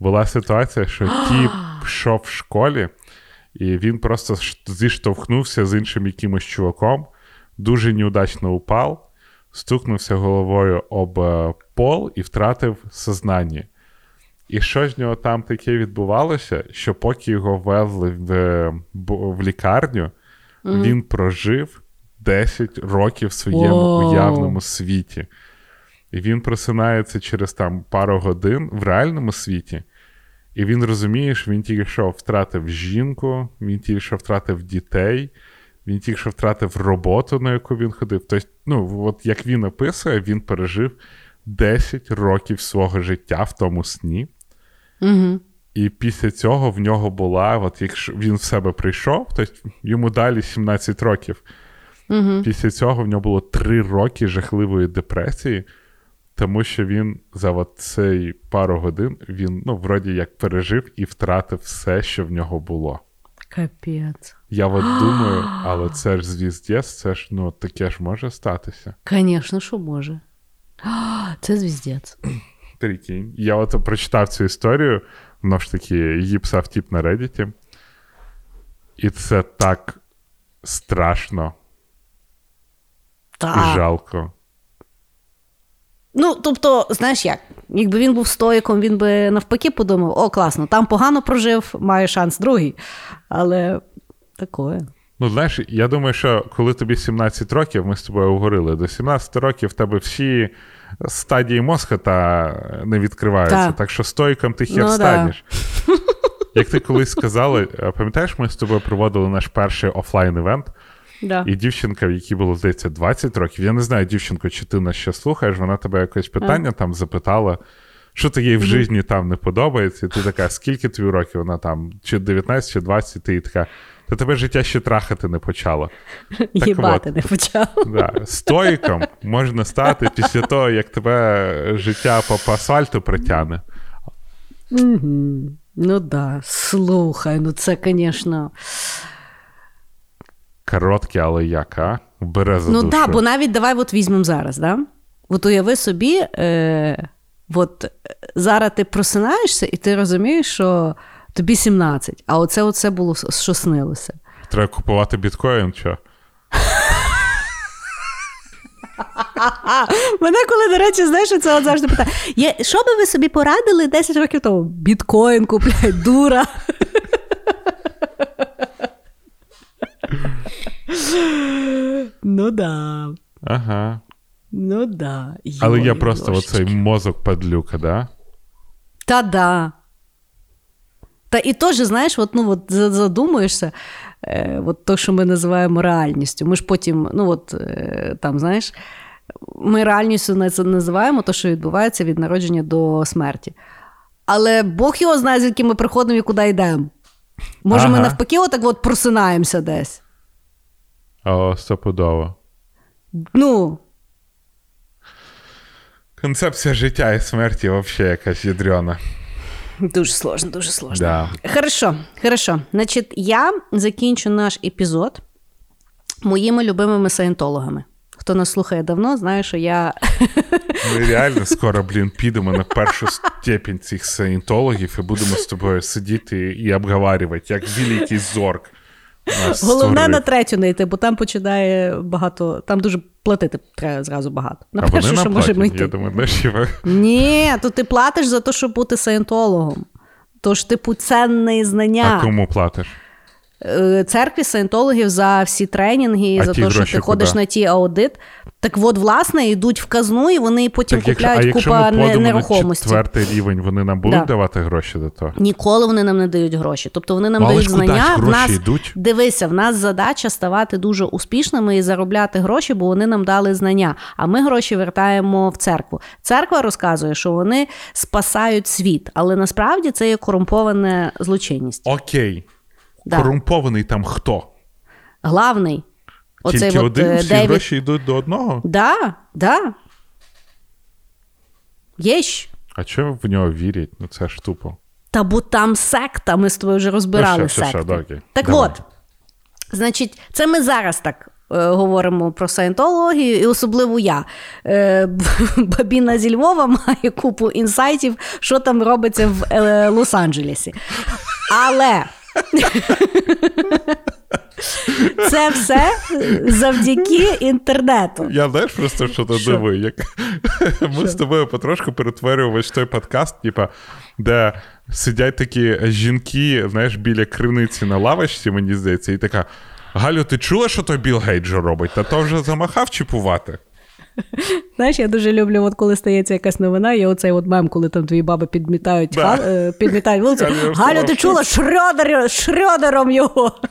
була ситуація, що тіп йшов в школі, і він просто зіштовхнувся з іншим якимось чуваком, дуже неудачно упав, стукнувся головою об е, пол і втратив сознання. І що ж нього там таке відбувалося, що поки його везли в, е, в лікарню, він прожив 10 років в своєму Вау. уявному світі. І він просинається через там пару годин в реальному світі. І він розуміє, що він тільки що втратив жінку, він тільки що втратив дітей, він тільки що втратив роботу, на яку він ходив. Тобто, ну, от як він описує, він пережив 10 років свого життя в тому сні. Угу. І після цього в нього була, от якщо він в себе прийшов, тобто йому далі 17 років. Угу. Після цього в нього було 3 роки жахливої депресії, тому що він за от цей пару годин він, ну, вроді як пережив і втратив все, що в нього було. Капець. Я от думаю, але це ж звіздець, це ж ну таке ж може статися. Звісно, що може. Це звіздець. Прикинь. Я от прочитав цю історію, воно ж таки, її писав тип на Reddit. І це так страшно і жалко. Ну, тобто, знаєш як, якби він був стоїком, він би навпаки подумав: о, класно, там погано прожив, має шанс другий. Але такое. Ну, знаєш, я думаю, що коли тобі 17 років, ми з тобою говорили, до 17 років в тебе всі стадії мозка та не відкриваються. Так. Так що стойком ти хер Ну, да. Як ти колись сказала, пам'ятаєш, ми з тобою проводили наш перший офлайн-івент, Да. і дівчинка, в якій було, здається, 20 років. Я не знаю, дівчинко, чи ти нас ще слухаєш, вона тебе якось питання там запитала, що ти їй в житті там не подобається. І ти така, скільки тобі років вона там, чи 19, чи 20, ти така. Та тебе життя ще трахати не почало. Їбати не почав. Да. Стоїком можна стати після того, як тебе життя по, по асфальту притягне. Угу. Ну да, слухай, ну це, звісно. Коротке, але як, а? Бере за Ну так, да, бо навіть давай от візьмемо зараз, да? От уяви собі, е, от е, зараз ти просинаєшся, і ти розумієш, що тобі 17, а оце оце було що снилося. Треба купувати біткоін, що? Мене коли, до речі, знаєш, це от завжди питає: що би ви собі порадили 10 років тому? Біткоін купляй, дура. ну да. Ага. Ну да. Але я просто оцей мозок падлюка, да? Та да. Та і теж, знаєш, от, ну, от за- задумуєшся, е, от то, що ми називаємо реальністю. Ми ж потім, ну от е, там, знаєш, ми реальністю це називаємо те, що відбувається від народження до смерті. Але Бог його знає, звідки ми приходимо і куди йдемо. Може, ми навпаки, отак от просинаємося десь. О, стопудово. Ну, Концепція життя і смерті взагалі якась ядрена. Дуже сложно, дуже сложно. Да. Хорошо, хорошо. Значить, я закінчу наш епізод моїми любимими саєнтологами. Хто нас слухає давно, знає, що я Ми реально скоро, блін, підемо на першу степінь цих саєнтологів і будемо з тобою сидіти і обговорювати, як великий зорг. Головне на третю не йти, бо там починає багато, там дуже платити треба зразу багато. На А вони першу, що можемо йти. Я думаю, Іва, Ні, то ти платиш за те, щоб бути саєнтологом. Тож, типу, цінне знання. а кому платиш? Е, церкві саєнтологів за всі тренінги, А за те, що ти ходиш на ті аудит. Так от, власне, йдуть в казну, і вони потім Так, якщо, а купляють якщо купа ми на нерухомості. четвертий рівень, вони нам будуть Да. давати гроші до того? Ніколи вони нам не дають гроші. Тобто вони нам але дають куди знання. В нас йдуть? дивися, в нас задача ставати дуже успішними і заробляти гроші, бо вони нам дали знання. А ми гроші вертаємо в церкву. Церква розказує, що вони спасають світ, але насправді це є корумпована злочинність. Окей. Да. Корумпований там хто? Главний. Оцей Тільки от, один, е, всі Девід гроші йдуть до одного? Да, да. Є ж. А чого в нього вірять? Ну це ж тупо. Та бо там секта, ми з тобою вже розбирали Ну, секти. все, да, окей. Так Давай. от, значить, це ми зараз так е, говоримо про саєнтологію, і особливо я. Е, бабіна зі Львова має купу інсайтів, що там робиться в е, Лос-Анджелесі. Але. Це все завдяки інтернету. Я знаєш просто, що то дивую, як ми з тобою потрошку перетворювали той подкаст, типа, де сидять такі жінки, знаєш, біля криниці на лавочці, мені здається, і така. Галю, ти чула, що той Білл Гейджо робить? Та то вже замахав чіпувати. Знаєш, я дуже люблю, от коли стається якась новина, є оцей от мем, коли там твої баби підмітають, Да. ха- е, підмітають вулицю. Галя, ти чула Шрёдер, Шрёдером його.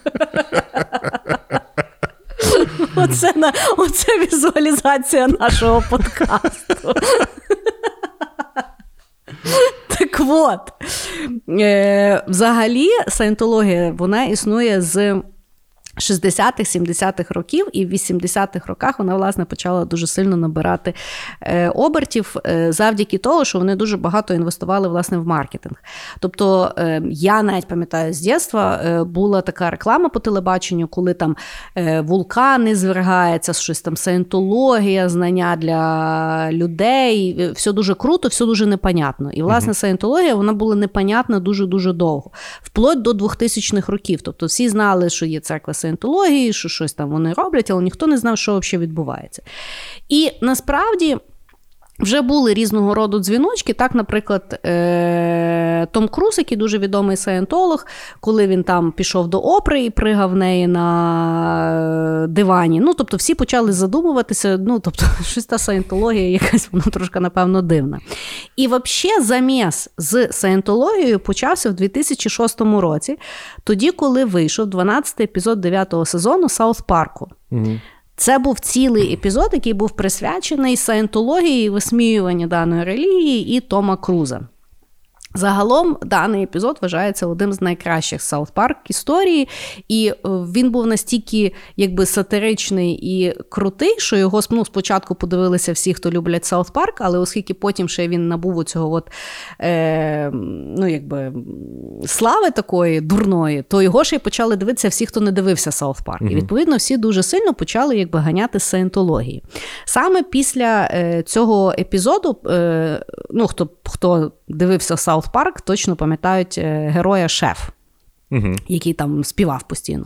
Оце, на, оце візуалізація нашого подкасту. Так от, е, взагалі, саєнтологія вона існує з 60-х, 70-х років, і в 80-х роках вона власне почала дуже сильно набирати е, обертів е, завдяки того, що вони дуже багато інвестували власне в маркетинг. Тобто е, я навіть пам'ятаю з дєства е, була така реклама по телебаченню, коли там вулкани звергається, щось там саєнтологія, знання для людей. Все дуже круто, все дуже непонятно. І власне саєнтологія вона була непонятна дуже дуже довго, вплоть до 2000-х років. Тобто всі знали, що є церква саєнтології, що щось там вони роблять, але ніхто не знав, що взагалі відбувається. І насправді. Вже були різного роду дзвіночки. Так, наприклад, е- Том Круз, який дуже відомий саєнтолог, коли він там пішов до опри і пригав в неї на е, дивані. Ну, тобто, всі почали задумуватися. Ну, тобто, щось та саєнтологія, якась вона трошки, напевно, дивна. І взагалі заміс з саєнтологією почався в 2006 році, тоді, коли вийшов 12-й епізод 9-го сезону Саут Парку. Це був цілий епізод, який був присвячений саєнтології висміюванню даної релігії і Тома Круза. Загалом даний епізод вважається одним з найкращих South Park історії, і е, він був настільки якби сатиричний і крутий, що його ну, спочатку подивилися всі, хто люблять South Park, але оскільки потім ще він набув цього от, е, ну, якби, слави такої дурної, то його ще й почали дивитися всі, хто не дивився South Park. І відповідно всі дуже сильно почали якби ганяти з саєнтології. Саме після е, цього епізоду, е, ну хто хто дивився South Park, точно пам'ятають е, героя Шеф. Угу. Який там співав постійно.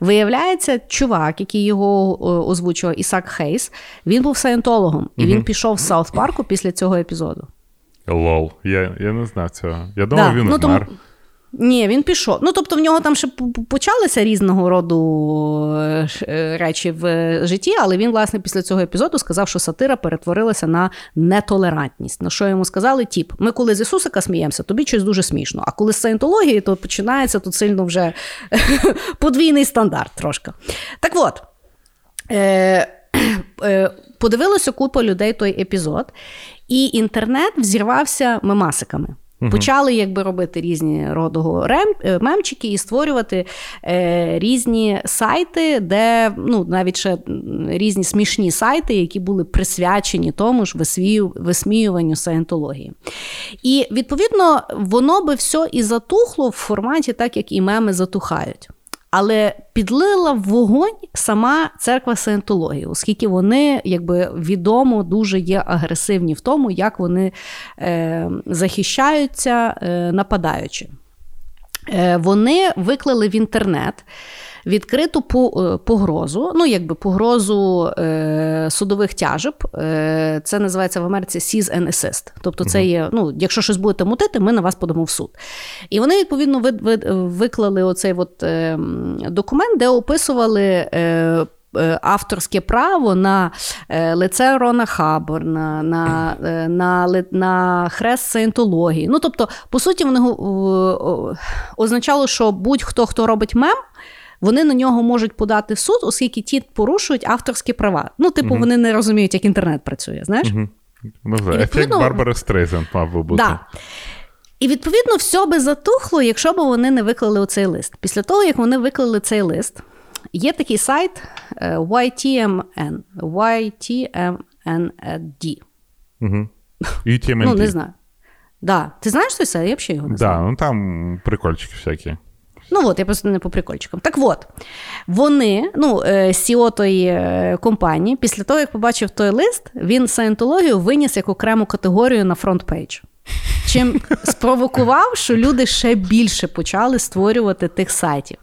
Виявляється, чувак, який його е, озвучував, Ісак Хейс, він був саєнтологом, і він пішов з South Park у після цього епізоду. LOL. Я, я не знав цього. Я думав, Да, він ну, тому- вмер. Ні, він пішов. Ну, тобто, в нього там ще почалися різного роду е, е, речі в е, житті, але він, власне, після цього епізоду сказав, що сатира перетворилася на нетолерантність. На що йому сказали: тіп, ми коли з Ісусика сміємося, тобі щось дуже смішно. А коли з саєнтології, то починається тут сильно вже подвійний стандарт трошки. Так от. Е, подивилося купа людей той епізод, і інтернет взірвався мемасиками. Почали якби робити різні родого рем, е, мемчики і створювати е, різні сайти, де ну навіть ще різні смішні сайти, які були присвячені тому ж висміюванню саєнтології. І відповідно воно би все і затухло в форматі, так як і меми затухають. Але підлила в вогонь сама церква саентології, оскільки вони якби відомо дуже є агресивні в тому, як вони е, захищаються, е, нападаючи. Е, вони виклали в інтернет відкриту е, погрозу, ну якби погрозу е, судових тяжеб. Е, це називається в Америці seize and assist. Тобто, це є, ну, якщо щось будете мутити, ми на вас подамо в суд. І вони відповідно ви, ви, виклали оцей от, е, документ, де описували. Авторське право на лице Рона Хаборна, на, е, на, на хрест саєнтології. Ну, тобто, по суті, вони означало, що будь-хто, хто робить мем, вони на нього можуть подати в суд, оскільки ті порушують авторські права. Ну, типу, вони не розуміють, як інтернет працює. Знаєш? Ну, ефект Барбари Стрейзенд мав би бути. Да. І відповідно все би затухло, якщо б вони не виклали оцей лист. Після того, як вони виклали цей лист, є такий сайт е, YTMN. YTMND. Угу. UTMNT. Ну, не знаю. Да. Ти знаєш той сайт? Я взагалі його не знаю. Да, ну там прикольчики всякі. Ну от, я просто не по прикольчикам. Так от, вони, ну, е, CEO тої е, компанії, після того, як побачив той лист, він саєнтологію виніс як окрему категорію на front page. Чим спровокував, що люди ще більше почали створювати тих сайтів.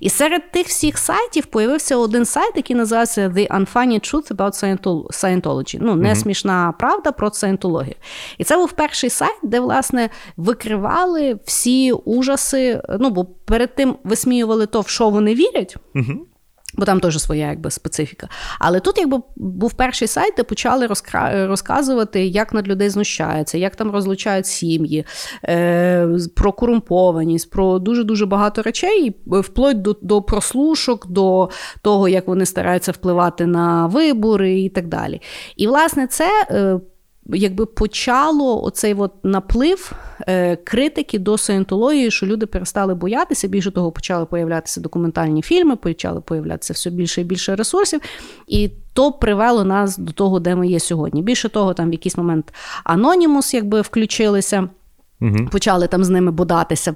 І серед тих всіх сайтів появився один сайт, який називався The Unfunny Truth About Scientology. Ну, не смішна правда про саєнтологію. І це був перший сайт, де, власне, викривали всі ужаси. Ну, бо перед тим висміювали то, в що вони вірять. Бо там теж своя якби, специфіка. Але тут якби був перший сайт, де почали розкра... розказувати, як над людей знущаються, як там розлучають сім'ї, е... про корумпованість, про дуже-дуже багато речей, і вплоть до, до прослушок, до того, як вони стараються впливати на вибори і так далі. І, власне, це. Е... якби почало оцей от наплив е, критики до саєнтології, що люди перестали боятися. Більше того, почали появлятися документальні фільми, почали появлятися все більше і більше ресурсів. І то привело нас до того, де ми є сьогодні. Більше того, там в якийсь момент Анонімус якби включилися. Угу. Почали там з ними бодатися.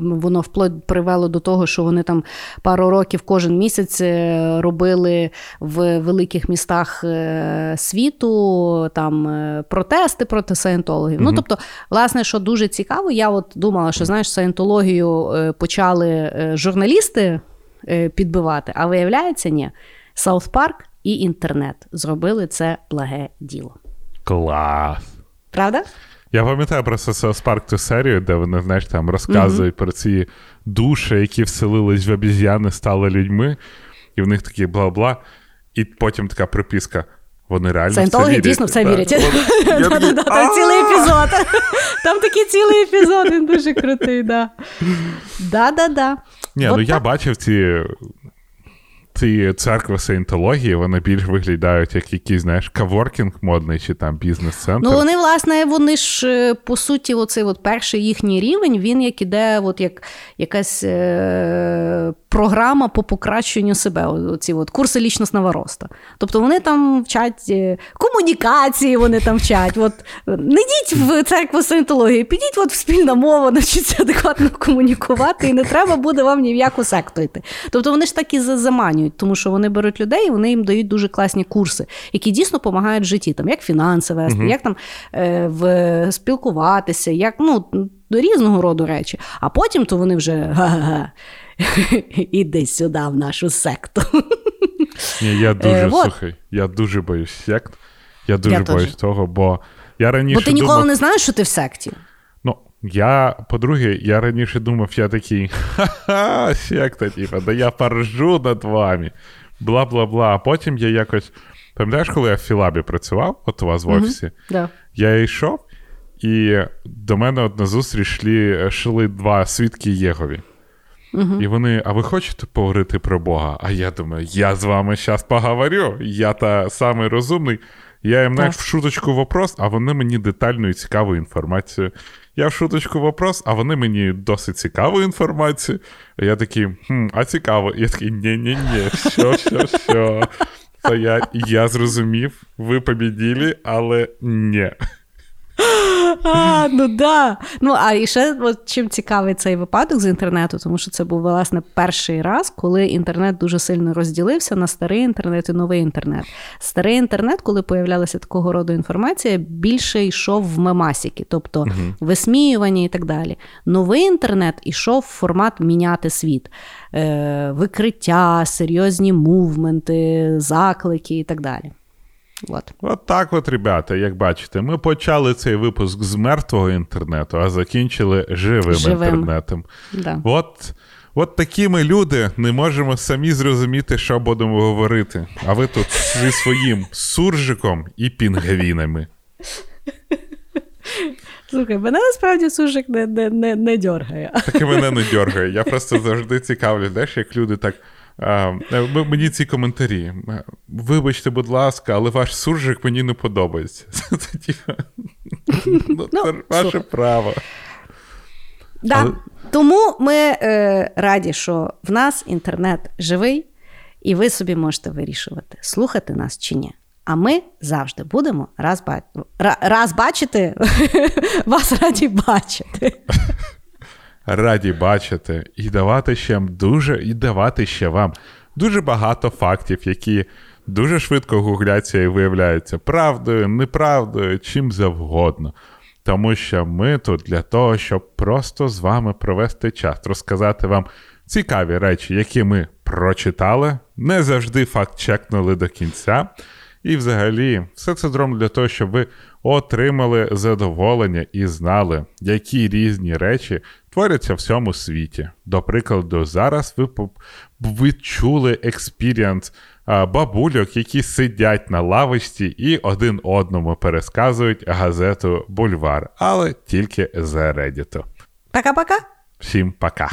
Воно вплоть привело до того, що вони там пару років кожен місяць е, робили в великих містах е, світу там е, протести проти саєнтологів. Угу. Ну тобто, власне, що дуже цікаво, я от думала, що знаєш, саєнтологію почали журналісти підбивати, а виявляється, ні. Саут Парк і інтернет зробили це благе діло. Клас. Правда? Я пам'ятаю просто South Park ту серію, де вони, знаєш, там розказують mm-hmm. про ці душі, які вселились в обіз'яни, стали людьми, і в них такі бла-бла. І потім така приписка. Вони реально Саєнтологи дійсно в це вірять. Там цілий епізод. Там такий цілий епізод, він дуже крутий, да. Да-да-да. Ні, ну я бачив ці ці церкви саєнтології, вони більш виглядають як якийсь, знаєш, каворкінг модний чи там бізнес-центр. Ну, вони, власне, вони ж, е, по суті, оцей от перший їхній рівень, він як іде, от як якась е- програма по покращенню себе. Оці от курси лічностного росту. Тобто вони там вчать е, комунікації, вони там вчать. От, Не йдіть в церкву саєнтології, підіть от в спільна мова, навчіться адекватно комунікувати, і не треба буде вам ні в яку секту йти. Тобто вони ж так і заманюють, тому що вони беруть людей, і вони їм дають дуже класні курси, які дійсно допомагають в житті, там, як фінанси вести, як там е, в, спілкуватися, як ну, різного роду речі. А потім то вони вже га-га-га, іди сюди, в нашу секту. Ні, Я дуже е, слухай, я дуже боюсь сект. Я дуже я боюсь того, бо я раніше. Бо ти ніколи думав... не знаєш, що ти в секті. Я, по-друге, я раніше думав, я такий ха-ха, секта, типа, да я поржу над вами. Бла бла бла. А потім я якось. Пам'ятаєш, коли я в Філабі працював, от у вас в офісі, я йшов, і до мене от на зустріч йшли, йшли два свідки Єгові. Угу. І вони, а ви хочете поговорити про Бога? А я думаю, я з вами зараз поговорю. Я та самий розумний. Я їм навіть в шуточку вопрос, а вони мені детальну і цікаву інформацію. Я в шуточку вопрос, а вони мені досить цікаву інформацію. Я такий, хм, а цікаво. Я такий, ні-ні-ні, що, що, що. Та я я зрозумів, ви побіділи, але ні. А, Ну да. Ну, а і ще от, чим цікавий цей випадок з інтернету, тому що це був власне перший раз, коли інтернет дуже сильно розділився на старий інтернет і новий інтернет. Старий інтернет, коли появлялася такого роду інформація, більше йшов в мемасіки, тобто угу. висміювання і так далі. Новий інтернет ішов в формат міняти світ. Е, Викриття, серйозні мувменти, заклики і так далі. От. от так от, ребята, як бачите, ми почали цей випуск з мертвого інтернету, а закінчили живим, живим. інтернетом. Да. От от такі ми люди не можемо самі зрозуміти, що будемо говорити. А ви тут зі своїм суржиком і пінгвінами. Слухай, мене насправді суржик не не, не, не дьоргає. Так і мене не дьоргає. Я просто завжди цікавлю, знаєш, як люди так. А, е, Мені ці коментарі. Вибачте, будь ласка, але ваш суржик мені не подобається. Ну, ну, це ваше право. Тому ми е, раді, що в нас інтернет живий, і ви собі можете вирішувати, слухати нас чи ні. А ми завжди будемо раз, ба... раз бачити, вас раді бачити раді бачити і давати ще дуже і давати ще вам дуже багато фактів, які дуже швидко гугляться і виявляються правдою, неправдою, чим завгодно. Тому що ми тут для того, щоб просто з вами провести час, розказати вам цікаві речі, які ми прочитали, не завжди факт чекнули до кінця. І взагалі, все це зроблено для того, щоб ви отримали задоволення і знали, які різні речі творяться в всьому світі. До прикладу, зараз ви ви чули experience бабульок, які сидять на лавочці і один одному пересказують газету Бульвар, але тільки з Reddit у. Пока-пока. Всім пока.